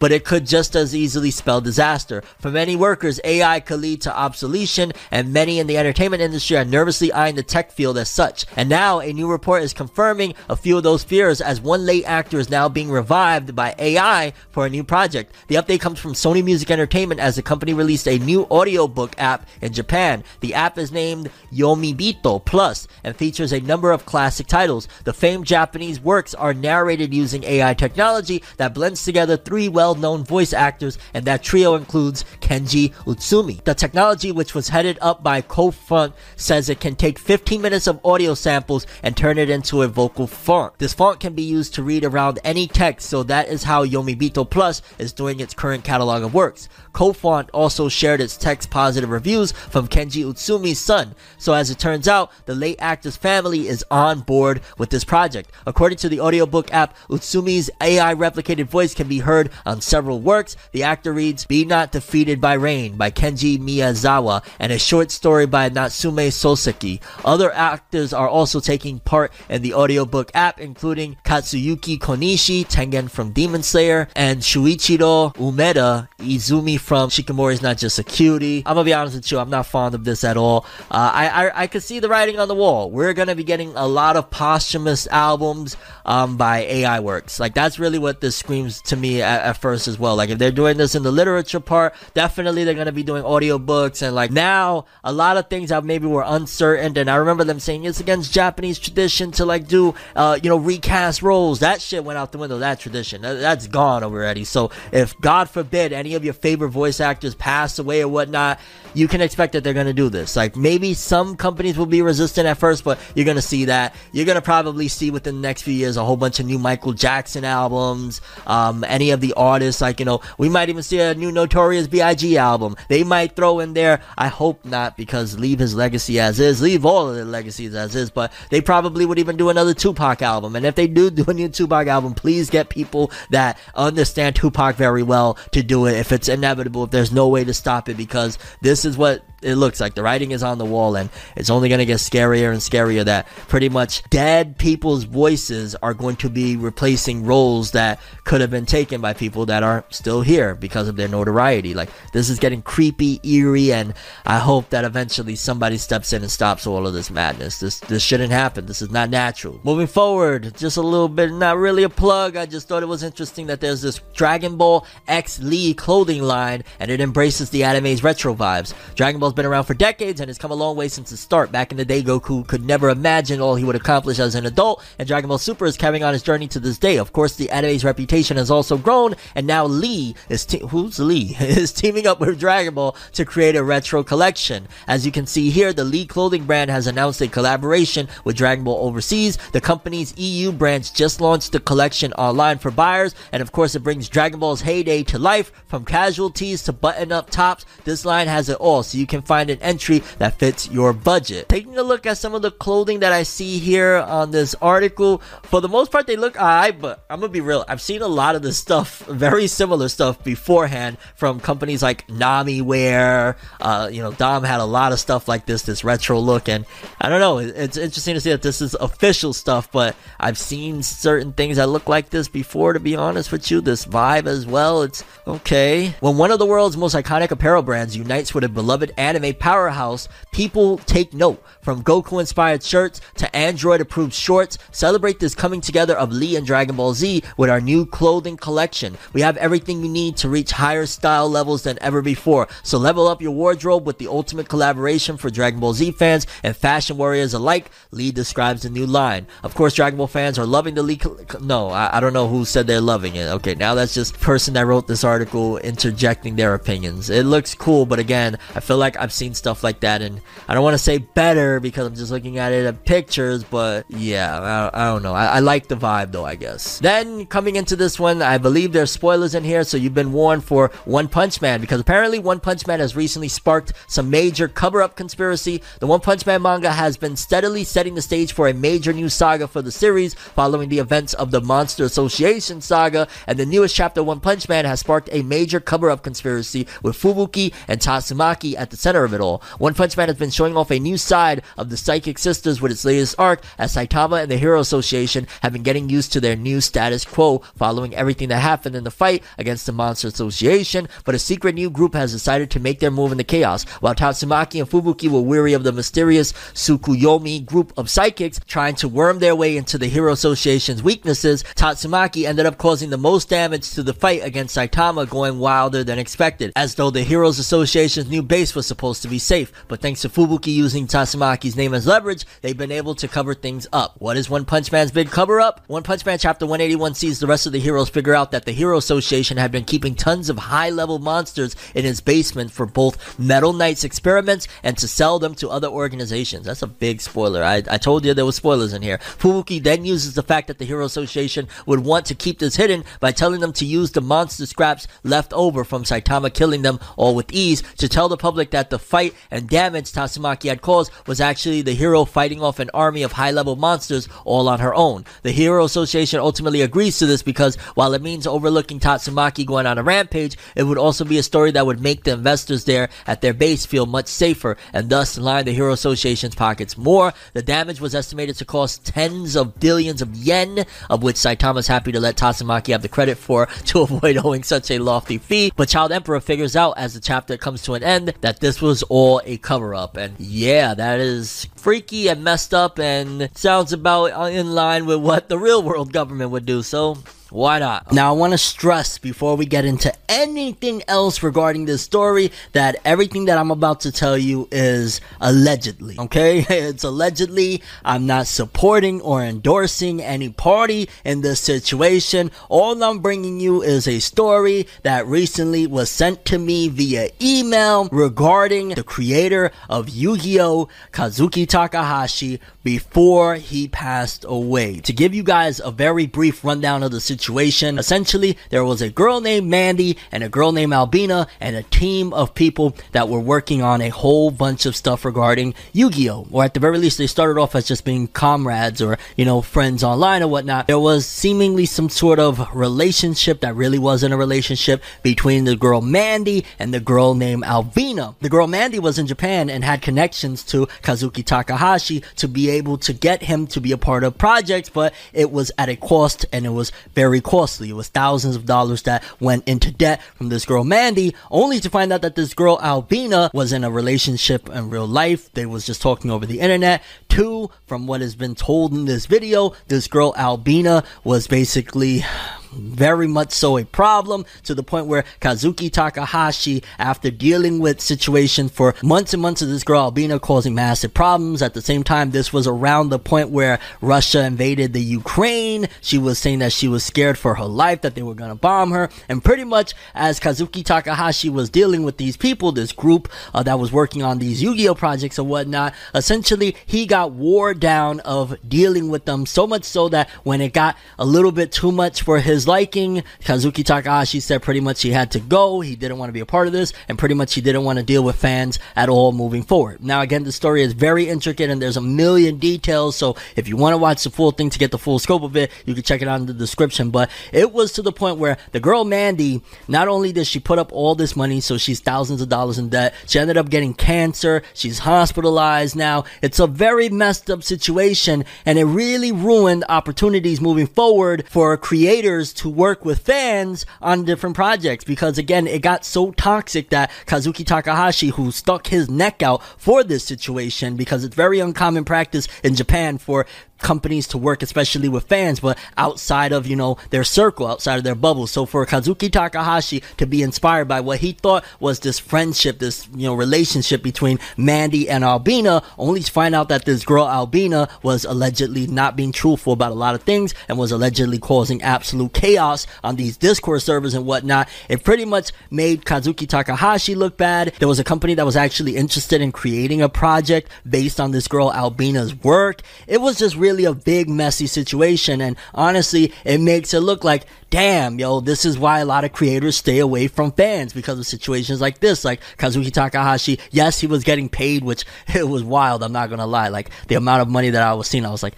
but it could just as easily spell disaster. For many workers, AI could lead to obsolescence, and many in the entertainment industry are nervously eyeing the tech field as such. And now, a new report is confirming a few of those fears as one late actor is now being revived by AI for a new project. The update comes from Sony Music Entertainment as the company released a new audiobook app in Japan. The app is named Yomibito Plus and features a number of classic titles. The famed Japanese works are narrated using AI technology that blends together three well well-known voice actors, and that trio includes Kenji Utsumi. The technology, which was headed up by CoeFont, says it can take 15 minutes of audio samples and turn it into a vocal font. This font can be used to read around any text, so that is how Yomibito Plus is doing its current catalog of works. CoeFont also shared its text positive reviews from Kenji Utsumi's son, so as it turns out, the late actor's family is on board with this project. According to the audiobook app, Utsumi's AI replicated voice can be heard on several works. The actor reads Be Not Defeated by Rain by Kenji Miyazawa and a short story by Natsume Soseki. Other actors are also taking part in the audiobook app, including Katsuyuki Konishi, Tengen from Demon Slayer, and Shuichiro Umeda, Izumi from Shikimori's Not Just a Cutie. I'm gonna be honest with you, I'm not fond of this at all. Uh, I, I, I could see the writing on the wall. We're gonna be getting a lot of posthumous albums um, by AI works. Like that's really what this screams to me at, at first as well. Like if they're doing this in the literature part, definitely they're gonna be doing audiobooks and like now a lot of things that maybe were uncertain. And I remember them saying it's against Japanese tradition to like do uh, you know recast roles. That shit went out the window. That tradition that, that's gone already. So if God forbid any of your favorite voice actors pass away or whatnot, you can expect that they're gonna do this. Like maybe some companies will be resistant at first, but you're gonna see that. You're gonna probably see within the next few years a whole bunch of new Michael Jackson albums. Um, any of the artists, like you know, we might even see a new Notorious B.I.G. album. They might throw in there. I hope not, because leave his legacy as is. Leave all of the legacies as is. But they probably would even do another Tupac album. And if they do do a new Tupac album, please get people that understand Tupac very well to do it. If it's inevitable, if there's no way to stop it, because this is what it looks like the writing is on the wall and it's only going to get scarier and scarier that pretty much dead people's voices are going to be replacing roles that could have been taken by people that are still here because of their notoriety. Like this is getting creepy eerie and i hope that eventually somebody steps in and stops all of this madness. This this shouldn't happen. This is not natural. Moving forward just a little bit not really a plug. I just thought it was interesting that there's this dragon ball x lee clothing line and it embraces the anime's retro vibes. Dragon ball been around for decades and has come a long way since its start. Back in the day, Goku could never imagine all he would accomplish as an adult, and Dragon Ball Super is carrying on his journey to this day. Of course, the anime's reputation has also grown, and now Lee is te- who's Lee is teaming up with Dragon Ball to create a retro collection. As you can see here, the Lee clothing brand has announced a collaboration with Dragon Ball Overseas. The company's EU branch just launched the collection online for buyers, and of course, it brings Dragon Ball's heyday to life. From casualties to button-up tops, this line has it all, so you can find an entry that fits your budget. Taking a look at some of the clothing that I see here on this article, for the most part, they look alright, but I'm gonna be real. I've seen a lot of this stuff, very similar stuff beforehand from companies like Nami Wear. Uh, you know, Dom had a lot of stuff like this, this retro look, and I don't know. It's interesting to see that this is official stuff, but I've seen certain things that look like this before, to be honest with you. This vibe as well, it's okay. When one of the world's most iconic apparel brands unites with a beloved anime powerhouse, people take note. From Goku inspired shirts to Android approved shorts, celebrate this coming together of Lee and Dragon Ball Z with our new clothing collection. We have everything you need to reach higher style levels than ever before. So level up your wardrobe with the ultimate collaboration for Dragon Ball Z fans and fashion warriors alike. Lee describes the new line. Of course, Dragon Ball fans are loving the Lee. Co- no, I, I don't know who said they're loving it. Okay, now that's just person that wrote this article interjecting their opinions. It looks cool, but again, I feel like I've seen stuff like that, and I don't want to say better because I'm just looking at it at pictures, but yeah, I, I don't know. I, I like the vibe though, I guess. Then coming into this one, I believe there's spoilers in here, so you've been warned for One Punch Man because apparently One Punch Man has recently sparked some major cover-up conspiracy. The One Punch Man manga has been steadily setting the stage for a major new saga for the series following the events of the Monster Association saga, and the newest chapter One Punch Man has sparked a major cover-up conspiracy with Fubuki and Tatsumaki at the center of it all. One Punch Man has been showing off a new side of the Psychic Sisters with its latest arc, as Saitama and the Hero Association have been getting used to their new status quo following everything that happened in the fight against the Monster Association, but a secret new group has decided to make their move in the chaos. While Tatsumaki and Fubuki were weary of the mysterious Tsukuyomi group of psychics trying to worm their way into the Hero Association's weaknesses, Tatsumaki ended up causing the most damage to the fight against Saitama, going wilder than expected, as though the Heroes Association's new base was supposed to be safe. But thanks to Fubuki using Tatsumaki's name as leverage, they've been able to cover things up. What is One Punch Man's big cover up? One Punch Man chapter 181 sees the rest of the heroes figure out that the Hero Association had been keeping tons of high level monsters in his basement for both Metal Knight's experiments and to sell them to other organizations. That's a big spoiler. I, I told you there were spoilers in here. Fubuki then uses the fact that the Hero Association would want to keep this hidden by telling them to use the monster scraps left over from Saitama killing them all with ease to tell the public that the fight and damage Tatsumaki had caused was actually the hero fighting off an army of high level monsters all on her own. The Hero Association ultimately agrees to this because while it means overlooking Tatsumaki going on a rampage, it would also be a story that would make the investors there at their base feel much safer and thus line the Hero Association's pockets more. The damage was estimated to cost tens of billions of yen, of which Saitama's happy to let Tatsumaki have the credit for to avoid owing such a lofty fee. But Child Emperor figures out as the chapter comes to an end that this was all a cover up. And yeah, that is freaky and messed up and sounds about in line with what the real world government would do. So why not? Now, I want to stress before we get into anything else regarding this story that everything that I'm about to tell you is allegedly. Okay? It's allegedly. I'm not supporting or endorsing any party in this situation. All I'm bringing you is a story that recently was sent to me via email regarding the creator of Yu Gi Oh! Kazuki Takahashi before he passed away. To give you guys a very brief rundown of the situation, essentially, there was a girl named Mandy and a girl named Albina and a team of people that were working on a whole bunch of stuff regarding Yu-Gi-Oh! Or at the very least, they started off as just being comrades or, you know, friends online or whatnot. There was seemingly some sort of relationship that really wasn't a relationship between the girl Mandy and the girl named Albina. The girl Mandy was in Japan and had connections to Kazuki Takahashi to be able to get him to be a part of projects, but it was at a cost and it was very costly. It was thousands of dollars that went into debt from this girl Mandy, only to find out that this girl Albina was in a relationship in real life. They was just talking over the internet. Two, from what has been told in this video, this girl Albina was basically very much so a problem to the point where Kazuki Takahashi, after dealing with situation for months and months of this girl Albina causing massive problems, at the same time, this was around the point where Russia invaded the Ukraine. She was saying that she was scared for her life, that they were to bomb her. And pretty much as Kazuki Takahashi was dealing with these people, this group uh, that was working on these Yu-Gi-Oh projects and whatnot, essentially he got wore down of dealing with them so much so that when it got a little bit too much for his liking, Kazuki Takahashi said pretty much he had to go. He didn't want to be a part of this, and pretty much he didn't want to deal with fans at all moving forward. Now, again, the story is very intricate and there's a million details. So if you want to watch the full thing to get the full scope of it, you can check it out in the description. But it was to the point where the girl Mandy, not only did she put up all this money, so she's thousands of dollars in debt, she ended up getting cancer. She's hospitalized now. It's a very messed up situation, and it really ruined opportunities moving forward for creators to work with fans on different projects because again, it got so toxic that Kazuki Takahashi, who stuck his neck out for this situation because it's very uncommon practice in Japan for companies to work, especially with fans, but outside of, you know, their circle, outside of their bubble. So for Kazuki Takahashi to be inspired by what he thought was this friendship, this, you know, relationship between Mandy and Albina, only to find out that this girl Albina was allegedly not being truthful about a lot of things and was allegedly causing absolute chaos on these Discord servers and whatnot. It pretty much made Kazuki Takahashi look bad. There was a company that was actually interested in creating a project based on this girl Albina's work. It was just really really a big messy situation and honestly it makes it look like damn, yo, this is why a lot of creators stay away from fans because of situations like this. Like Kazuki Takahashi, yes, he was getting paid, which it was wild. I'm not gonna lie. Like the amount of money that I was seeing, I was like,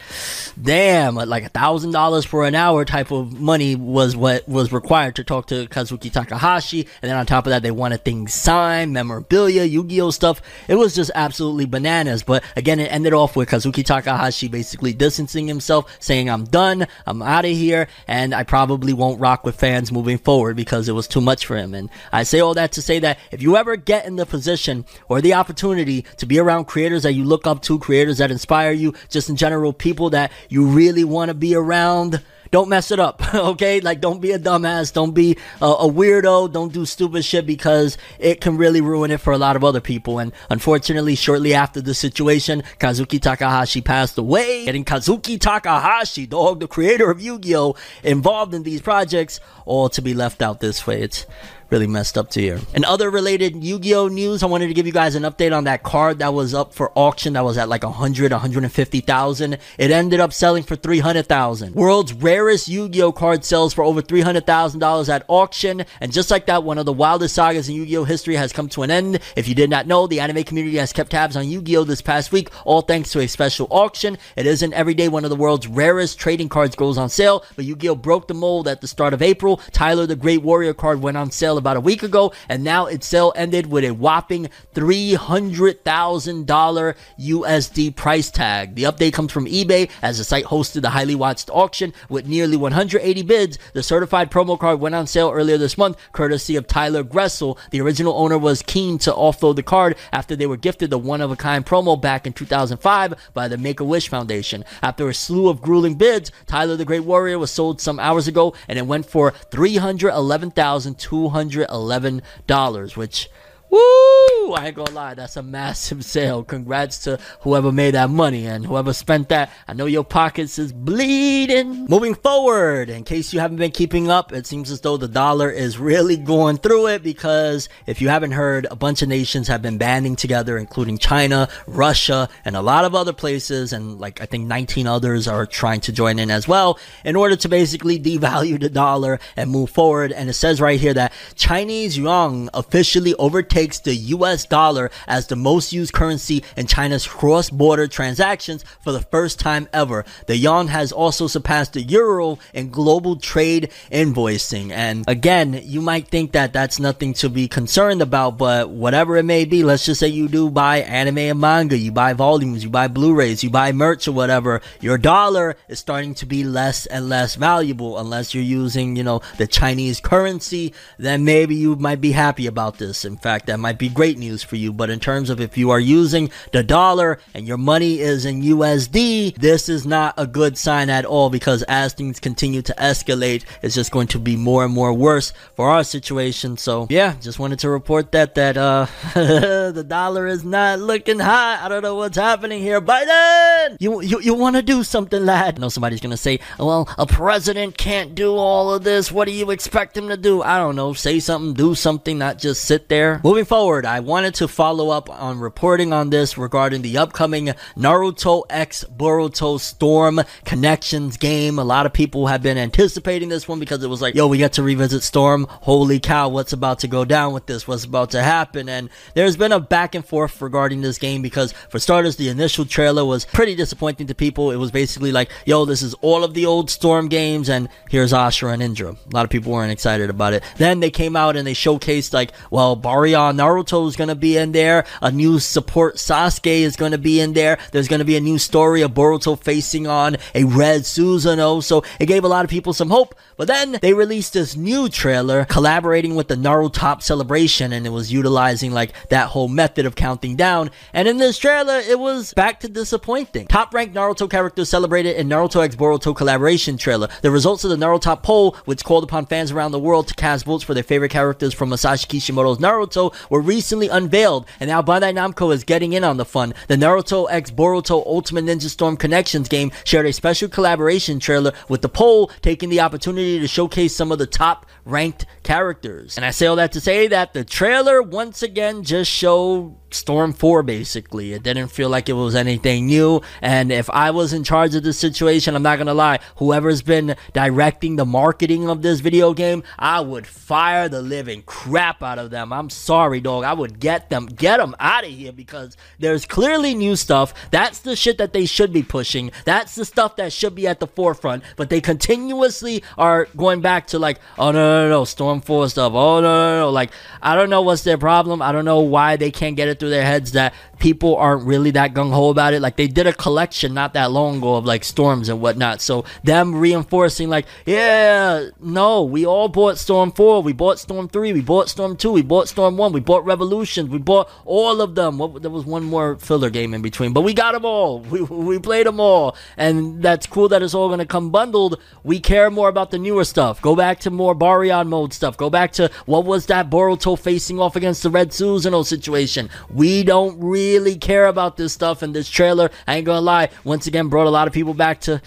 damn, like a thousand dollars for an hour type of money was what was required to talk to Kazuki Takahashi. And then on top of that, they wanted things signed, memorabilia, Yu-Gi-Oh stuff. It was just absolutely bananas. But again, it ended off with Kazuki Takahashi basically distancing himself, saying, I'm done, I'm out of here, and I probably won't won't rock with fans moving forward because it was too much for him. And I say all that to say that if you ever get in the position or the opportunity to be around creators that you look up to, creators that inspire you, just in general, people that you really want to be around, don't mess it up, okay? Like, don't be a dumbass, don't be a, a weirdo, don't do stupid shit because it can really ruin it for a lot of other people. And unfortunately, shortly after the situation, Kazuki Takahashi passed away, getting Kazuki Takahashi, dog, the creator of Yu-Gi-Oh, involved in these projects, all to be left out this way. It's really messed up to you. And other related Yu-Gi-Oh news, I wanted to give you guys an update on that card that was up for auction that was at like 100, 150,000. It ended up selling for 300,000. World's rarest Yu-Gi-Oh card sells for over $300,000 at auction. And just like that, one of the wildest sagas in Yu-Gi-Oh history has come to an end. If you did not know, the anime community has kept tabs on Yu-Gi-Oh this past week, all thanks to a special auction. It isn't every day one of the world's rarest trading cards goes on sale, but Yu-Gi-Oh broke the mold at the start of April. Tyler the Great Warrior card went on sale about a week ago, and now its sale ended with a whopping $300,000 USD price tag. The update comes from eBay as the site hosted the highly watched auction with nearly 180 bids. The certified promo card went on sale earlier this month, courtesy of Tyler Gressel. The original owner was keen to offload the card after they were gifted the one of a kind promo back in 2005 by the Make a Wish Foundation. After a slew of grueling bids, Tyler the Great Warrior was sold some hours ago and it went for 311,200 $111, which Woo! I ain't gonna lie, that's a massive sale. Congrats to whoever made that money and whoever spent that. I know your pockets is bleeding. Moving forward, in case you haven't been keeping up, it seems as though the dollar is really going through it because if you haven't heard, a bunch of nations have been banding together, including China, Russia, and a lot of other places, and like I think 19 others are trying to join in as well, in order to basically devalue the dollar and move forward. And it says right here that Chinese yuan officially overtakes the US dollar as the most used currency in China's cross border transactions for the first time ever. The yuan has also surpassed the euro in global trade invoicing. And again, you might think that that's nothing to be concerned about, but whatever it may be, let's just say you do buy anime and manga, you buy volumes, you buy Blu rays, you buy merch or whatever, your dollar is starting to be less and less valuable unless you're using, you know, the Chinese currency. Then maybe you might be happy about this. In fact, that might be great news for you. But in terms of if you are using the dollar and your money is in USD, this is not a good sign at all because as things continue to escalate, it's just going to be more and more worse for our situation. So yeah, just wanted to report that that uh the dollar is not looking hot. I don't know what's happening here. Biden, you you, you want to do something, lad? I know somebody's gonna say, well, a president can't do all of this. What do you expect him to do? I don't know. Say something, do something, not just sit there. Moving forward, I wanted to follow up on reporting on this regarding the upcoming Naruto X Boruto Storm Connections game. A lot of people have been anticipating this one because it was like, yo, we get to revisit Storm. Holy cow, what's about to go down with this? What's about to happen? And there's been a back and forth regarding this game because, for starters, the initial trailer was pretty disappointing to people. It was basically like, yo, this is all of the old Storm games, and here's Ashura and Indra. A lot of people weren't excited about it. Then they came out and they showcased, like, well, Baryon Uh, Naruto is going to be in there. A new support Sasuke is going to be in there. There's going to be a new story of Boruto facing on a red Susanoo. So it gave a lot of people some hope. But then they released this new trailer collaborating with the Naruto Top celebration and it was utilizing like that whole method of counting down. And in this trailer, it was back to disappointing. Top ranked Naruto characters celebrated in Naruto X Boruto collaboration trailer. The results of the Naruto poll, which called upon fans around the world to cast votes for their favorite characters from Masashi Kishimoto's Naruto, were recently unveiled, and now Bandai Namco is getting in on the fun. The Naruto X Boruto Ultimate Ninja Storm Connections game shared a special collaboration trailer with the poll taking the opportunity to showcase some of the top ranked characters. And I say all that to say that the trailer once again just showed Storm 4 basically. It didn't feel like it was anything new. And if I was in charge of this situation, I'm not gonna lie, whoever's been directing the marketing of this video game, I would fire the living crap out of them. I'm sorry, dog. I would get them, get them out of here because there's clearly new stuff. That's the shit that they should be pushing. That's the stuff that should be at the forefront. But they continuously are going back to like, oh no, no, no, Storm 4 stuff. Oh no, no, no. Like, I don't know what's their problem. I don't know why they can't get it through their heads that people aren't really that gung ho about it. Like they did a collection not that long ago of like storms and whatnot. So them reinforcing like, yeah, no, we all bought Storm 4, we bought Storm 3, we bought Storm 2, we bought Storm 1, we bought Revolutions, we bought all of them. What, there was one more filler game in between, but we got them all. We, we played them all. And that's cool that it's all to come bundled. We care more about the newer stuff. Go back to more Baryon mode stuff. Go back to what was that Boruto facing off against the Red Susanoo situation. We don't really care about this stuff, and this trailer, I ain't gonna lie, once again brought a lot of people back to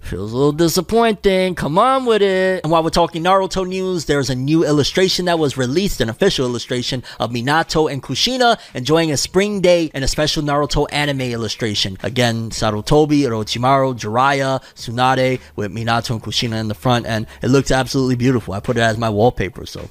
Feels a little disappointing. Come on with it. And while we're talking Naruto news, there's a new illustration that was released, an official illustration of Minato and Kushina enjoying a spring day in a special Naruto anime illustration. Again, Sarutobi, Orochimaru, Jiraiya, Tsunade with Minato and Kushina in the front, and it looks absolutely beautiful. I put it as my wallpaper, so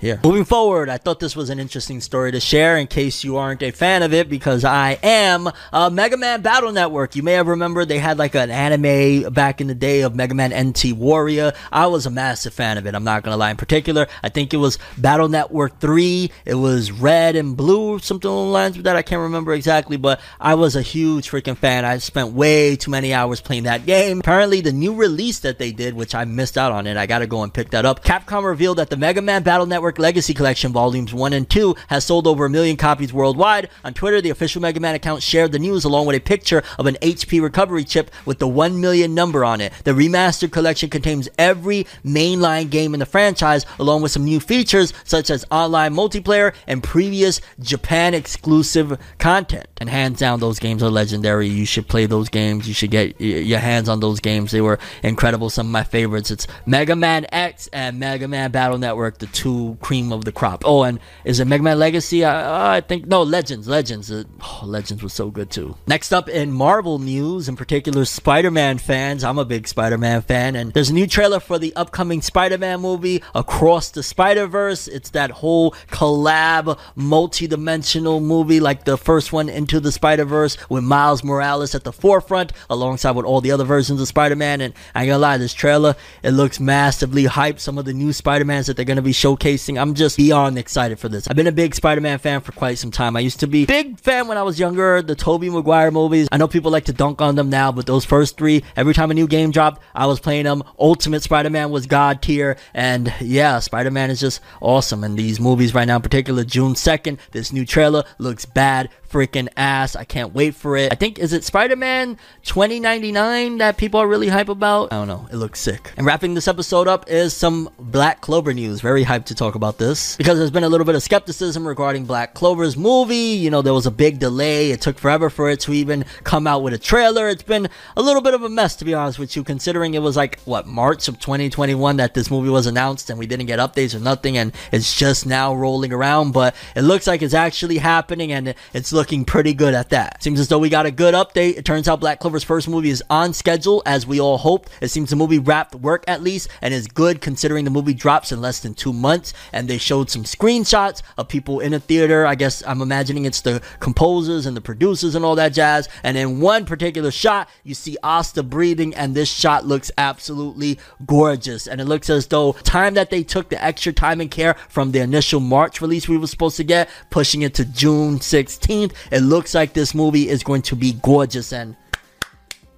yeah. Moving forward, I thought this was an interesting story to share in case you aren't a fan of it because I am. Uh, Mega Man Battle Network. You may have remembered they had like an anime back in the day of Mega Man NT Warrior. I was a massive fan of it. I'm not gonna lie. In particular, I think it was Battle Network 3. It was red and blue, something along the lines of that. I can't remember exactly, but I was a huge freaking fan. I spent way too many hours playing that game. Apparently, the new release that they did, which I missed out on it, I gotta go and pick that up. Capcom revealed that the Mega Man Battle Network Network Legacy Collection Volumes 1 and 2 has sold over a million copies worldwide. On Twitter, the official Mega Man account shared the news along with a picture of an HP recovery chip with the 1 million number on it. The remastered collection contains every mainline game in the franchise, along with some new features such as online multiplayer and previous Japan exclusive content. And hands down, those games are legendary. You should play those games. You should get your hands on those games. They were incredible. Some of my favorites. It's Mega Man X and Mega Man Battle Network, the two cream of the crop. Oh, and is it Mega Man Legacy? I, I think no, Legends. Legends. Oh, Legends was so good too. Next up in Marvel news, in particular Spider-Man fans. I'm a big Spider-Man fan, and there's a new trailer for the upcoming Spider-Man movie, Across the Spider-Verse. It's that whole collab, multi-dimensional movie like the first one, Into the Spider-Verse, with Miles Morales at the forefront, alongside with all the other versions of Spider-Man. And I ain't gonna lie, this trailer it looks massively hyped. Some of the new Spider-Mans that they're gonna be showcasing I'm just beyond excited for this. I've been a big Spider-Man fan for quite some time. I used to be big fan when I was younger, the Tobey Maguire movies. I know people like to dunk on them now, but those first three, every time a new game dropped, I was playing them. Ultimate Spider-Man was god tier, and yeah, Spider-Man is just awesome. And these movies right now, in particular, June 2nd, this new trailer looks bad freaking ass. I can't wait for it. I think is it Spider-Man 2099 that people are really hype about? I don't know. It looks sick. And wrapping this episode up is some Black Clover news. Very hyped to talk about this because there's been a little bit of skepticism regarding Black Clover's movie. You know, there was a big delay. It took forever for it to even come out with a trailer. It's been a little bit of a mess to be honest with you considering it was like what March of 2021 that this movie was announced and we didn't get updates or nothing and it's just now rolling around, but it looks like it's actually happening and it's looking pretty good at that. Seems as though we got a good update. It turns out Black Clover's first movie is on schedule as we all hoped. It seems the movie wrapped work at least and is good considering the movie drops in less than two months. And they showed some screenshots of people in a theater. I guess I'm imagining it's the composers and the producers and all that jazz. And in one particular shot, you see Asta breathing, and this shot looks absolutely gorgeous. And it looks as though time that they took the extra time and care from the initial March release we were supposed to get, pushing it to June 16th it looks like this movie is going to be gorgeous and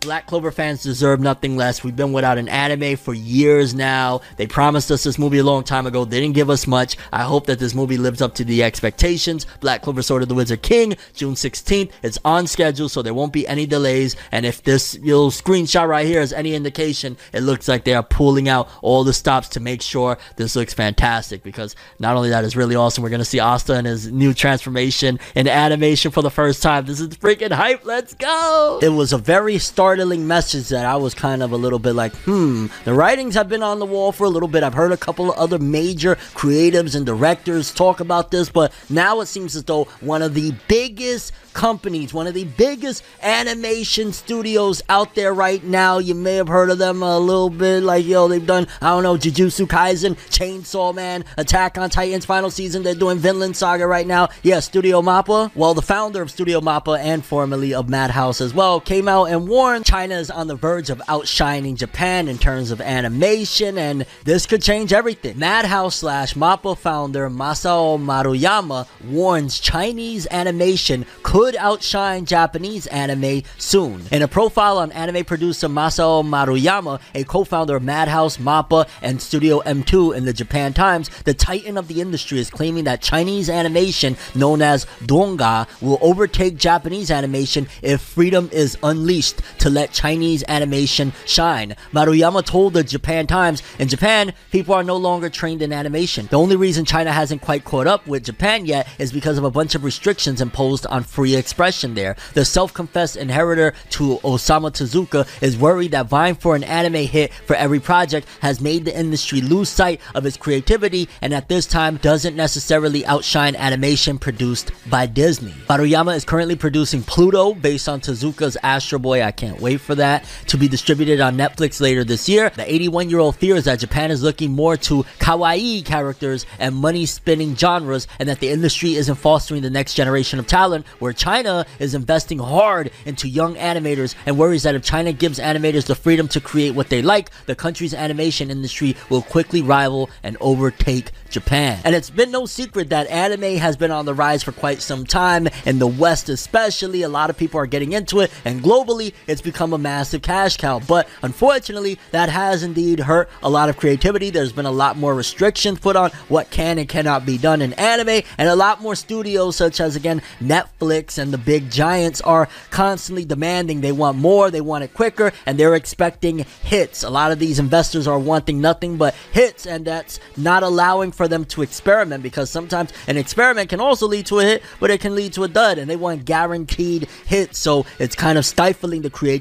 Black Clover fans deserve nothing less. We've been without an anime for years now. They promised us this movie a long time ago. They didn't give us much. I hope that this movie lives up to the expectations. Black Clover Sword of the Wizard King, June 16th. It's on schedule, so there won't be any delays. And if this little screenshot right here is any indication, it looks like they are pulling out all the stops to make sure this looks fantastic. Because not only that is really awesome, we're gonna see Asta and his new transformation in animation for the first time. This is freaking hype. Let's go! It was a very start startling message that I was kind of a little bit like, hmm, the writings have been on the wall for a little bit. I've heard a couple of other major creatives and directors talk about this, but now it seems as though one of the biggest companies, one of the biggest animation studios out there right now, you may have heard of them a little bit, like, yo, they've done, I don't know, Jujutsu Kaisen, Chainsaw Man, Attack on Titan's final season, they're doing Vinland Saga right now. Yeah, Studio Mappa. Well, the founder of Studio Mappa and formerly of Madhouse as well came out and warned China is on the verge of outshining Japan in terms of animation, and this could change everything. Madhouse slash MAPPA founder Masao Maruyama warns Chinese animation could outshine Japanese anime soon. In a profile on anime producer Masao Maruyama, a co-founder of Madhouse, MAPPA, and Studio M2 in the Japan Times, the titan of the industry is claiming that Chinese animation known as Donga will overtake Japanese animation if freedom is unleashed to let Chinese animation shine. Maruyama told the Japan Times, in Japan, people are no longer trained in animation. The only reason China hasn't quite caught up with Japan yet is because of a bunch of restrictions imposed on free expression there. The self-confessed inheritor to Osamu Tezuka is worried that vying for an anime hit for every project has made the industry lose sight of its creativity and at this time doesn't necessarily outshine animation produced by Disney. Maruyama is currently producing Pluto based on Tezuka's Astro Boy. I can't wait for that to be distributed on Netflix later this year. The 81 year old fears that Japan is looking more to kawaii characters and money spinning genres, and that the industry isn't fostering the next generation of talent, where China is investing hard into young animators and worries that if China gives animators the freedom to create what they like, the country's animation industry will quickly rival and overtake Japan. And it's been no secret that anime has been on the rise for quite some time, in the West especially. A lot of people are getting into it, and globally, it's become a massive cash cow. But unfortunately, that has indeed hurt a lot of creativity. There's been a lot more restrictions put on what can and cannot be done in anime, and a lot more studios, such as again Netflix and the big giants, are constantly demanding they want more, they want it quicker, and they're expecting hits. A lot of these investors are wanting nothing but hits, and that's not allowing for them to experiment because sometimes an experiment can also lead to a hit, but it can lead to a dud, and they want guaranteed hits. So it's kind of stifling the creativity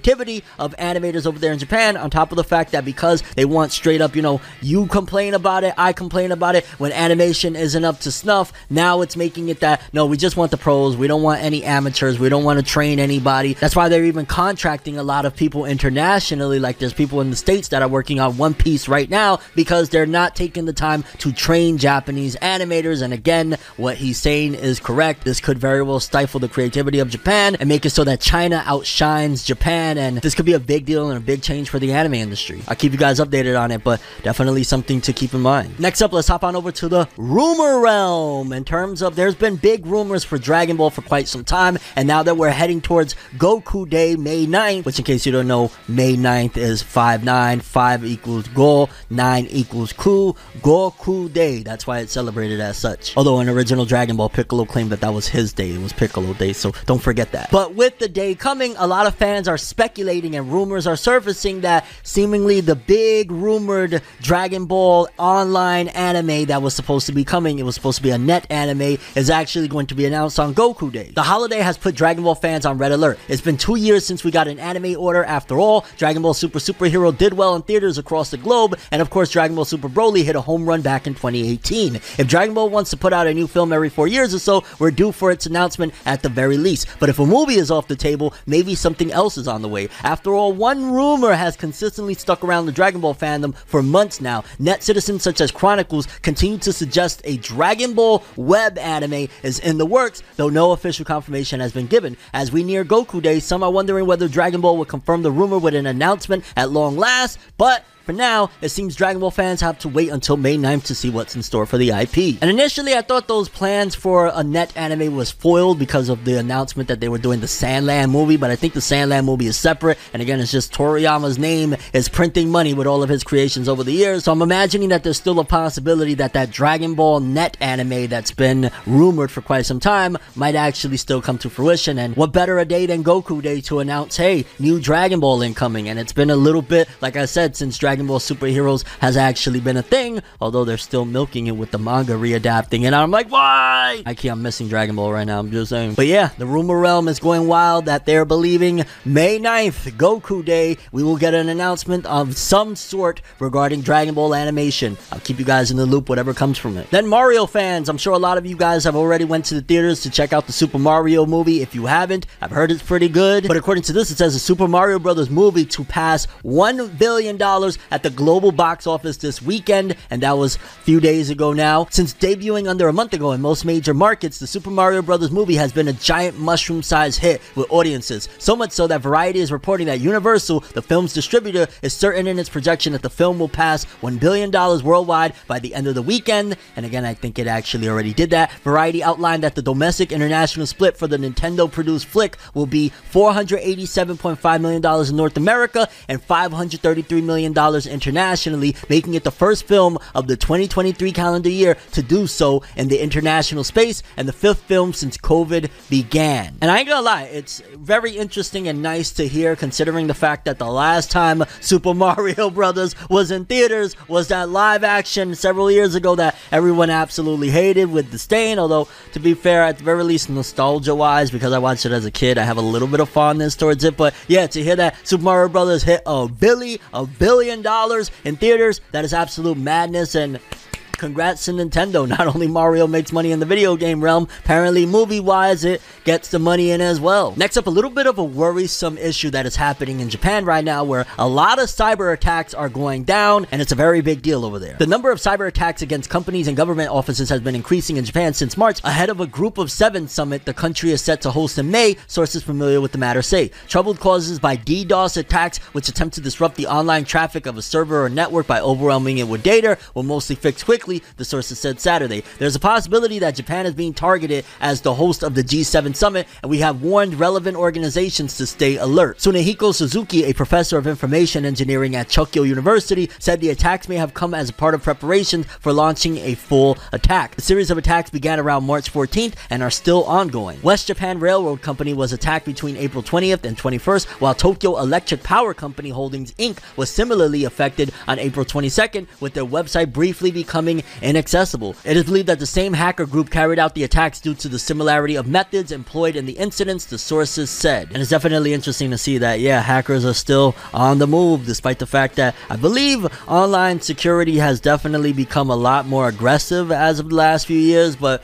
of animators over there in Japan, on top of the fact that because they want straight up, you know, you complain about it, I complain about it, when animation isn't up to snuff, now it's making it that no, we just want the pros, we don't want any amateurs, we don't want to train anybody. That's why they're even contracting a lot of people internationally, like there's people in the States that are working on One Piece right now because they're not taking the time to train Japanese animators. And again, what he's saying is correct. This could very well stifle the creativity of Japan and make it so that China outshines Japan. And this could be a big deal and a big change for the anime industry. I'll keep you guys updated on it, but definitely something to keep in mind. Next up, let's hop on over to the rumor realm. In terms of, there's been big rumors for Dragon Ball for quite some time, and now that we're heading towards Goku Day, May 9th, which in case you don't know, May 9th is 5 9, 5 equals Go, 9 equals Ku, Goku Day. That's why it's celebrated as such. Although in original Dragon Ball, Piccolo claimed that that was his day, it was Piccolo Day, so don't forget that. But with the day coming, a lot of fans are speculating and rumors are surfacing that seemingly the big rumored Dragon Ball online anime that was supposed to be coming, it was supposed to be a net anime, is actually going to be announced on Goku Day. The holiday has put Dragon Ball fans on red alert. It's been two years since we got an anime order after all. Dragon Ball Super Superhero did well in theaters across the globe, and of course, Dragon Ball Super Broly hit a home run back in 2018. If Dragon Ball wants to put out a new film every four years or so, we're due for its announcement at the very least. But if a movie is off the table, maybe something else is on the way. After all, one rumor has consistently stuck around the Dragon Ball fandom for months now. Net citizens such as Chronicles continue to suggest a Dragon Ball web anime is in the works, though no official confirmation has been given. As we near Goku Day, some are wondering whether Dragon Ball will confirm the rumor with an announcement at long last, but for now, it seems Dragon Ball fans have to wait until May 9th to see what's in store for the IP. And initially, I thought those plans for a net anime was foiled because of the announcement that they were doing the Sand Land movie, but I think the Sand Land movie is separate, and again, it's just Toriyama's name is printing money with all of his creations over the years, so I'm imagining that there's still a possibility that that Dragon Ball net anime that's been rumored for quite some time might actually still come to fruition, and what better a day than Goku Day to announce, hey, new Dragon Ball incoming, and it's been a little bit, like I said, since Dragon Ball Superheroes has actually been a thing, although they're still milking it with the manga readapting. And I'm like, why? I can't, I'm missing Dragon Ball right now, I'm just saying. But yeah, the rumor realm is going wild that they're believing May 9th, Goku Day, we will get an announcement of some sort regarding Dragon Ball animation. I'll keep you guys in the loop, whatever comes from it. Then Mario fans, I'm sure a lot of you guys have already went to the theaters to check out the Super Mario movie. If you haven't, I've heard it's pretty good. But according to this, it says the Super Mario Brothers movie to pass $1 billion at the global box office this weekend, and that was a few days ago now. Since debuting under a month ago in most major markets, the Super Mario Bros. movie has been a giant mushroom sized hit with audiences. So much so that Variety is reporting that Universal, the film's distributor, is certain in its projection that the film will pass $1 billion worldwide by the end of the weekend. And again, I think it actually already did that. Variety outlined that the domestic international split for the Nintendo produced flick will be $487.5 million in North America and $533 million internationally, making it the first film of the 2023 calendar year to do so in the international space and the fifth film since COVID began. And I ain't gonna lie, it's very interesting and nice to hear considering the fact that the last time Super Mario Brothers was in theaters was that live action several years ago that everyone absolutely hated with disdain. Although, to be fair, at the very least, nostalgia wise, because I watched it as a kid, I have a little bit of fondness towards it. But yeah, to hear that Super Mario Brothers hit a billy, a billion dollars in theaters, that is absolute madness. And congrats to Nintendo. Not only Mario makes money in the video game realm, apparently movie wise, it gets the money in as well. Next up, a little bit of a worrisome issue that is happening in Japan right now where a lot of cyber attacks are going down, and it's a very big deal over there. The number of cyber attacks against companies and government offices has been increasing in Japan since March, ahead of a Group of Seven summit the country is set to host in May, sources familiar with the matter say. Troubled causes by DDoS attacks, which attempt to disrupt the online traffic of a server or network by overwhelming it with data, will mostly fix quickly the sources said Saturday. There's a possibility that Japan is being targeted as the host of the G7 summit, and we have warned relevant organizations to stay alert. Tsunehiko Suzuki, a professor of information engineering at Chukyo University, said the attacks may have come as a part of preparations for launching a full attack. The series of attacks began around March 14th and are still ongoing. West Japan Railroad Company was attacked between April 20th and 21st, while Tokyo Electric Power Company Holdings Inc. was similarly affected on April 22nd, with their website briefly becoming inaccessible. It is believed that the same hacker group carried out the attacks due to the similarity of methods employed in the incidents, the sources said. And it's definitely interesting to see that, yeah, hackers are still on the move, despite the fact that I believe online security has definitely become a lot more aggressive as of the last few years, but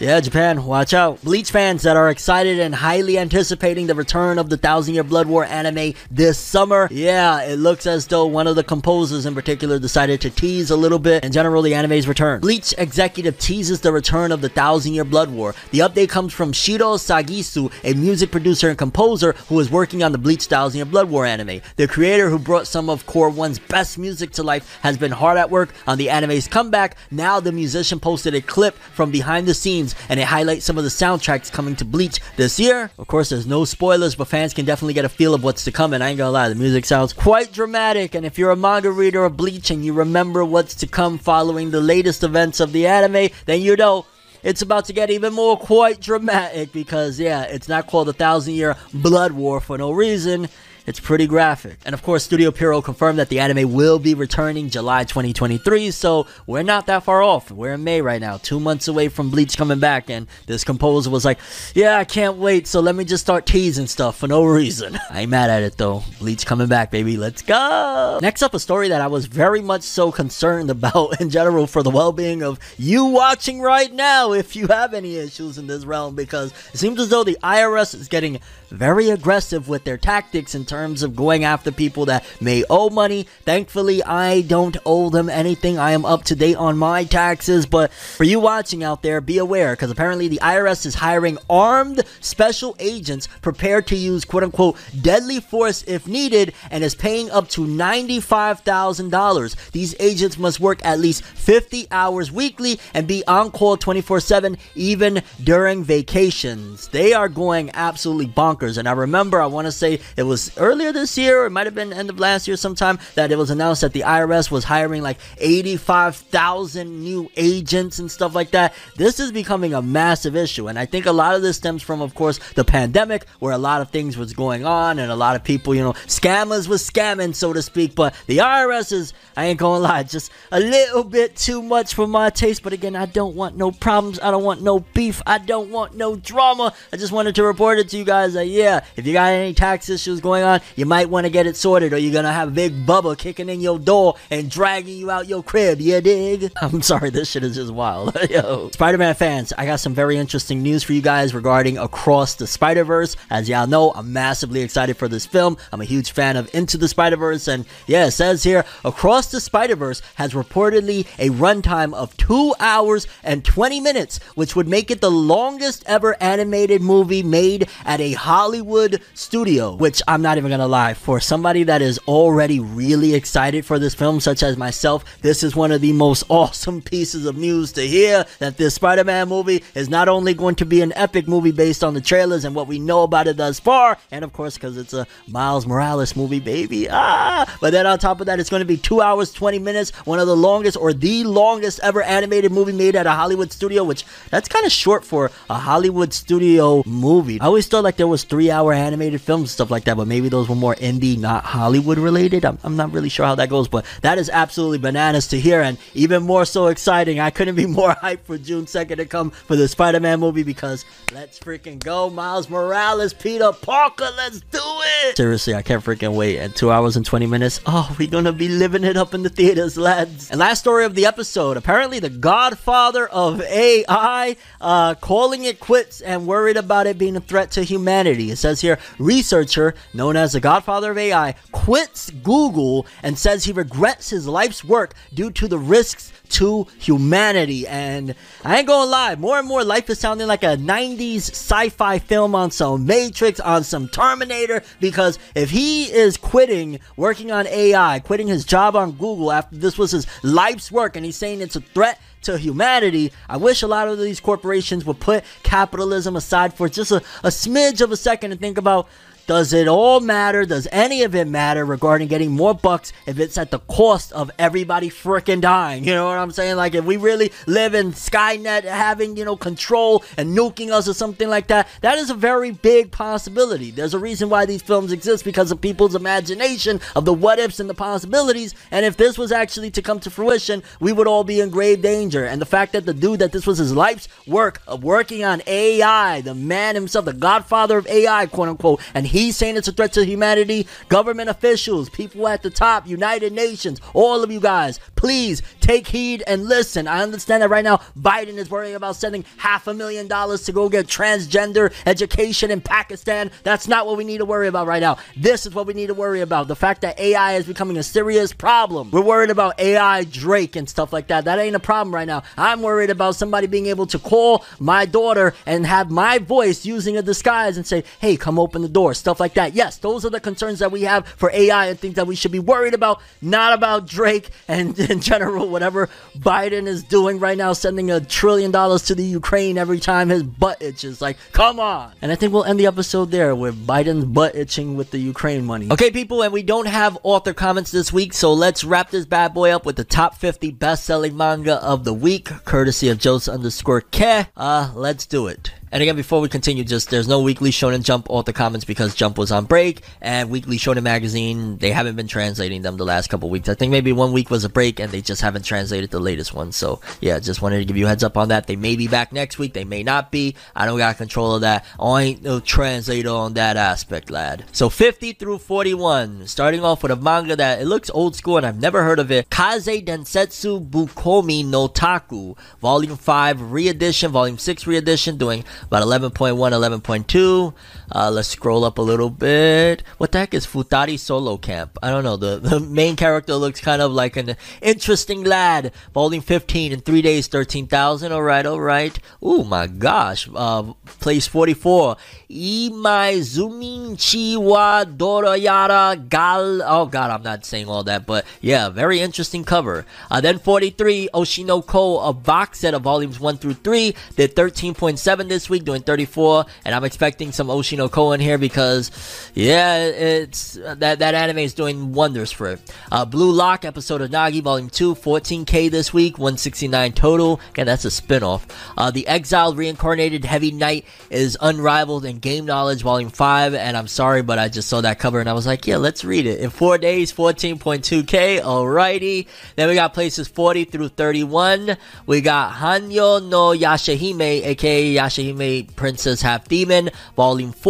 yeah, Japan, watch out. Bleach fans that are excited and highly anticipating the return of the Thousand Year Blood War anime this summer. Yeah, it looks as though one of the composers in particular decided to tease a little bit in general the anime's return. Bleach executive teases the return of the Thousand Year Blood War. The update comes from Shiro Sagisu, a music producer and composer who is working on the Bleach Thousand Year Blood War anime. The creator who brought some of Core 1's best music to life has been hard at work on the anime's comeback. Now the musician posted a clip from behind the scenes and it highlights some of the soundtracks coming to Bleach this year. Of course, there's no spoilers, but fans can definitely get a feel of what's to come, and I ain't gonna lie, the music sounds quite dramatic, and if you're a manga reader of Bleach and you remember what's to come following the latest events of the anime, then you know it's about to get even more quite dramatic because, yeah, it's not called a thousand year blood war for no reason. It's pretty graphic. And of course, Studio Pierrot confirmed that the anime will be returning July 2023, so we're not that far off. We're in May right now, two months away from Bleach coming back, and this composer was like, Yeah, I can't wait, so let me just start teasing stuff for no reason. I ain't mad at it though. Bleach coming back, baby. Let's go! Next up, a story that I was very much so concerned about in general for the well being of you watching right now if you have any issues in this realm, because it seems as though the IRS is getting very aggressive with their tactics in terms of going after people that may owe money. Thankfully, I don't owe them anything. I am up to date on my taxes. But for you watching out there, be aware because apparently the IRS is hiring armed special agents prepared to use quote unquote deadly force if needed and is paying up to $95,000. These agents must work at least 50 hours weekly and be on call 24 7 even during vacations. They are going absolutely bonkers. And I remember, I want to say it was earlier this year, or it might have been end of last year sometime, that it was announced that the IRS was hiring like 85,000 new agents and stuff like that. This is becoming a massive issue. And I think a lot of this stems from, of course, the pandemic, where a lot of things was going on and a lot of people, you know, scammers was scamming, so to speak. But the IRS is, I ain't gonna lie, just a little bit too much for my taste. But again, I don't want no problems. I don't want no beef. I don't want no drama. I just wanted to report it to you guys that, yeah, if you got any tax issues going on, you might want to get it sorted, or you're gonna have Big Bubba kicking in your door and dragging you out your crib. You dig? I'm sorry, this shit is just wild. Yo, Spider-Man fans, I got some very interesting news for you guys regarding Across the Spider-Verse. As y'all know, I'm massively excited for this film. I'm a huge fan of Into the Spider-Verse, and yeah, it says here, Across the Spider-Verse has reportedly a runtime of two hours and 20 minutes, which would make it the longest ever animated movie made at a Hollywood studio. Which I'm not even gonna lie, for somebody that is already really excited for this film, such as myself, this is one of the most awesome pieces of news to hear that this Spider Man movie is not only going to be an epic movie based on the trailers and what we know about it thus far, and of course, because it's a Miles Morales movie, baby. Ah! But then on top of that, it's going to be two hours, 20 minutes, one of the longest or the longest ever animated movie made at a Hollywood studio, which that's kind of short for a Hollywood studio movie. I always thought like there was three hour animated films, and stuff like that, but maybe those were more indie, not Hollywood related. I'm, I'm not really sure how that goes, but that is absolutely bananas to hear, and even more so exciting. I couldn't be more hyped for June 2nd to come for the Spider Man movie because let's freaking go, Miles Morales, Peter Parker, let's do it! Seriously, I can't freaking wait. And two hours and 20 minutes, oh, we're gonna be living it up in the theaters, lads. And last story of the episode apparently, the godfather of AI uh, calling it quits and worried about it being a threat to humanity. It says here, researcher known as the godfather of AI quits Google and says he regrets his life's work due to the risks to humanity. And I ain't gonna lie, more and more life is sounding like a 90s sci fi film on some Matrix, on some Terminator. Because if he is quitting working on AI, quitting his job on Google after this was his life's work, and he's saying it's a threat to humanity, I wish a lot of these corporations would put capitalism aside for just a, a smidge of a second and think about does it all matter? Does any of it matter regarding getting more bucks if it's at the cost of everybody freaking dying? You know what I'm saying? Like if we really live in Skynet having, you know, control and nuking us or something like that, that is a very big possibility. There's a reason why these films exist because of people's imagination of the what ifs and the possibilities. And if this was actually to come to fruition, we would all be in grave danger. And the fact that the dude that this was his life's work of working on AI, the man himself, the godfather of AI, quote unquote, and he He's saying it's a threat to humanity. Government officials, people at the top, United Nations, all of you guys, please take heed and listen. I understand that right now Biden is worrying about sending half a million dollars to go get transgender education in Pakistan. That's not what we need to worry about right now. This is what we need to worry about. The fact that AI is becoming a serious problem. We're worried about AI Drake and stuff like that. That ain't a problem right now. I'm worried about somebody being able to call my daughter and have my voice using a disguise and say, hey, come open the door. Stuff like that. Yes, those are the concerns that we have for AI and things that we should be worried about, not about Drake and in general, whatever Biden is doing right now, sending a trillion dollars to the Ukraine every time his butt itches. Like, come on. And I think we'll end the episode there with Biden's butt itching with the Ukraine money. Okay, people, and we don't have author comments this week, so let's wrap this bad boy up with the top 50 best selling manga of the week, courtesy of Joseph underscore K. Uh, let's do it. And again, before we continue, just there's no weekly Shonen Jump author comments because Jump was on break, and Weekly Shonen Magazine they haven't been translating them the last couple weeks. I think maybe one week was a break, and they just haven't translated the latest one. So yeah, just wanted to give you heads up on that. They may be back next week, they may not be. I don't got control of that. I ain't no translator on that aspect, lad. So 50 through 41, starting off with a manga that it looks old school and I've never heard of it. Kaze Densetsu Bukkomi no Taku, Volume 5 re-edition, Volume 6 re-edition, doing about 11.1, 11.2. Uh, let's scroll up a little bit. What the heck is Futari Solo Camp? I don't know. The, the main character looks kind of like an interesting lad. Volume 15 in three days, 13,000. All right, all right. Oh my gosh. Uh, place 44. Imaizumin Chiwa Dorayara Gal. Oh god, I'm not saying all that, but yeah, very interesting cover. Uh, then 43, Oshinoko, a box set of volumes 1 through 3. Did 13.7 this week, doing 34, and I'm expecting some Oshinoko in here because, yeah, it's that that anime is doing wonders for it. Uh, Blue Lock episode of Nagi, volume 2, 14k this week, 169 total. Again, that's a spin-off. Uh, the Exiled Reincarnated Heavy Knight is unrivaled in Game Knowledge Volume 5, and I'm sorry, but I just saw that cover and I was like, yeah, let's read it. In four days, 14.2k, alrighty. Then we got places 40 through 31. We got Hanyo no Yashahime, aka Yashahime Princess Half Demon, Volume 4,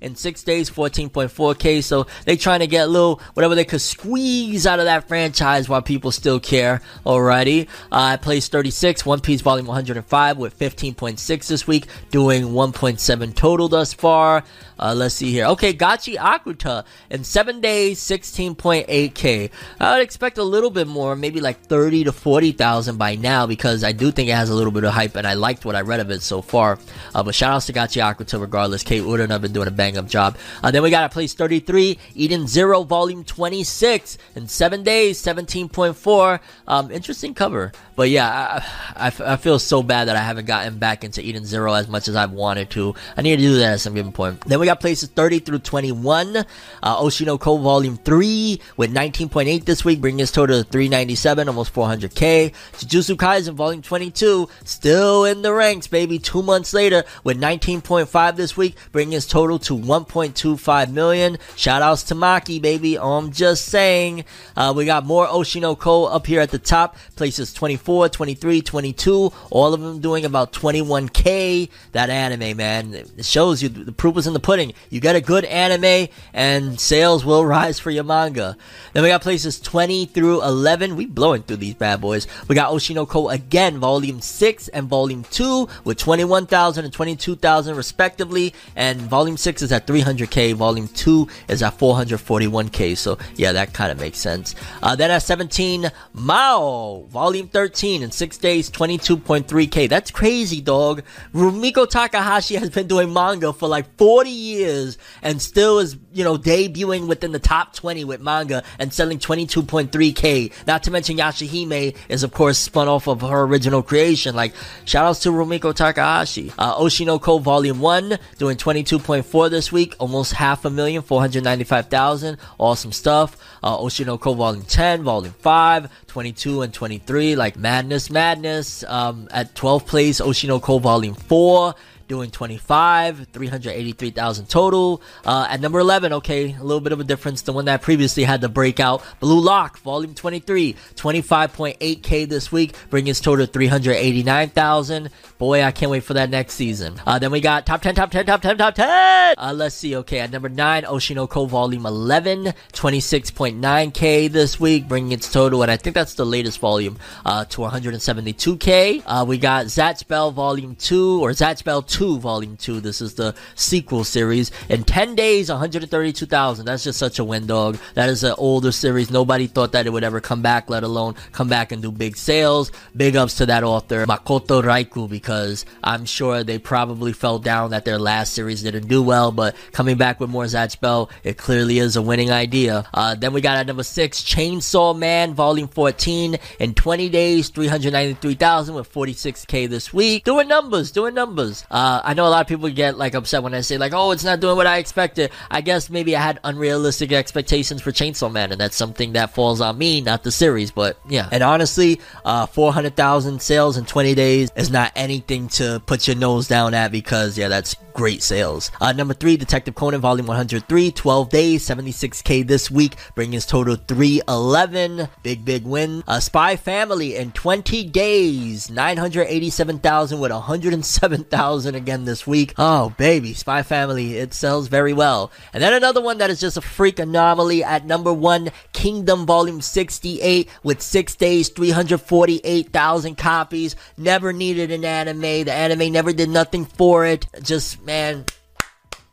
in six days, 14.4k. So they trying to get a little, whatever they could squeeze out of that franchise while people still care. Alrighty. Uh, I placed 36, One Piece Volume 105 with 15.6 this week, doing 1.7 total thus far. Uh, let's see here. Okay, Gachiakuta in seven days, 16.8k. I would expect a little bit more, maybe like 30 to 40,000 by now, because I do think it has a little bit of hype, and I liked what I read of it so far. Uh, but shout outs to Gachiakuta regardless. Kate Uda and I've been doing a bang up job. Uh, then we got a place 33, Eden Zero, Volume 26 in seven days, 17.4. Um, interesting cover. But yeah, I, feel so bad that I haven't gotten back into Eden Zero as much as I've wanted to. I need to do that at some given point. Then we got places 30 through 21. Uh, Oshinoko Volume 3 with 19.8 this week, bringing his total to 397, almost 400k. Jujutsu Kaisen Volume 22, still in the ranks, baby. Two months later with 19.5 this week, bringing his total to 1.25 million. Shout outs to Maki, baby. I'm just saying. Uh, we got more Oshinoko up here at the top. Places 24 24, 23, 22, all of them doing about 21k. That anime, man, it shows you the proof is in the pudding. You get a good anime, and sales will rise for your manga. Then we got places 20 through 11. We blowing through these bad boys. We got Oshinoko again, volume 6 and volume 2 with 21,000 and 22,000 respectively. And volume 6 is at 300k, volume 2 is at 441k. So yeah, that kind of makes sense. Uh, then at 17, Mao, volume 13 13 in six days, 22.3k. That's crazy, dog. Rumiko Takahashi has been doing manga for like 40 years and still is, you know, debuting within the top 20 with manga and selling 22.3k. Not to mention Yashahime is, of course, spun off of her original creation. Like, shout outs to Rumiko Takahashi. Uh, Oshinoko Volume 1 doing 22.4 this week, almost half a million, 495,000. Awesome stuff. Uh, Oshinoko Volume 10, Volume 5, 22 and 23, like Madness Madness. Um, at 12th place, Oshinoko Volume 4 doing 25, 383,000 total. Uh, at number 11, okay, a little bit of a difference. The one that previously had the breakout, Blue Lock, Volume 23, 25.8k this week, bringing its total to 389,000. Boy, I can't wait for that next season. Uh, then we got top 10, top 10, top 10, top 10. Uh, let's see, okay, at number 9, Oshinoko Volume 11, 26.9k this week, bringing its total, and I think that's the latest volume, uh, to 172k. Uh, we got Zatch Bell, Volume 2, or Zatch 2 2 Volume 2. This is the sequel series. In 10 days, 132,000. That's just such a win, dog. That is an older series. Nobody thought that it would ever come back, let alone come back and do big sales. Big ups to that author, Makoto Raiku, because I'm sure they probably fell down that their last series didn't do well, but coming back with more Zatch Bell, it clearly is a winning idea. Uh, then we got at number 6, Chainsaw Man Volume 14. In 20 days, 393,000 with 46k this week. Doing numbers, doing numbers. Uh, uh, I know a lot of people get like upset when I say like, "Oh, it's not doing what I expected." I guess maybe I had unrealistic expectations for Chainsaw Man, and that's something that falls on me, not the series. But yeah, and honestly, uh, four hundred thousand sales in twenty days is not anything to put your nose down at because yeah, that's great sales. Uh, number three, Detective Conan, Volume 103, 12 days, 76k this week, bringing his total 311. Big, big win. Uh, Spy Family in 20 days, 987,000 with 107,000 again this week. Oh, baby, Spy Family, it sells very well. And then another one that is just a freak anomaly at number one, Kingdom Volume 68 with six days, 348,000 copies. Never needed an anime. The anime never did nothing for it. Just, man,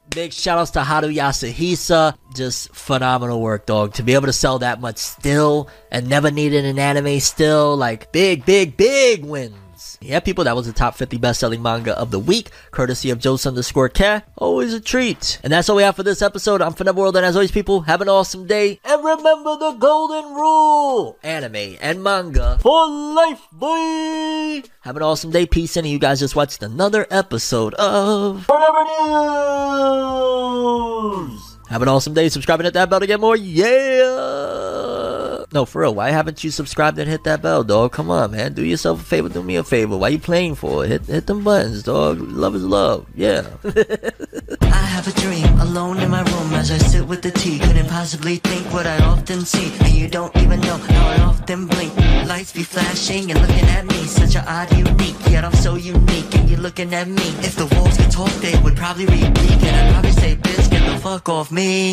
Big shout outs to Hara Yasuhisa. Just phenomenal work, dog. To be able to sell that much still and never needed an anime still. Like, big, big, big win yeah, people, that was the top 50 best-selling manga of the week, courtesy of Joe's underscore Cat. Always a treat. And that's all we have for this episode. I'm Fornever World, and as always, people, have an awesome day. And remember the golden rule. Anime and manga for life, boy. Have an awesome day. Peace, and you guys just watched another episode of Fornever News. Have an awesome day. Subscribe and hit that bell to get more. Yeah. No, for real. Why haven't you subscribed and hit that bell, dog? Come on, man. Do yourself a favor. Do me a favor. Why you playing for? Hit hit them buttons, dog. Love is love. Yeah. I have a dream alone in my room as I sit with the tea. Couldn't possibly think what I often see, and you don't even know how I often blink. Lights be flashing and looking at me, such an odd unique. Yet I'm so unique and you're looking at me. If the walls could talk, they would probably repeat. And I'd probably say, bitch, get the fuck off me.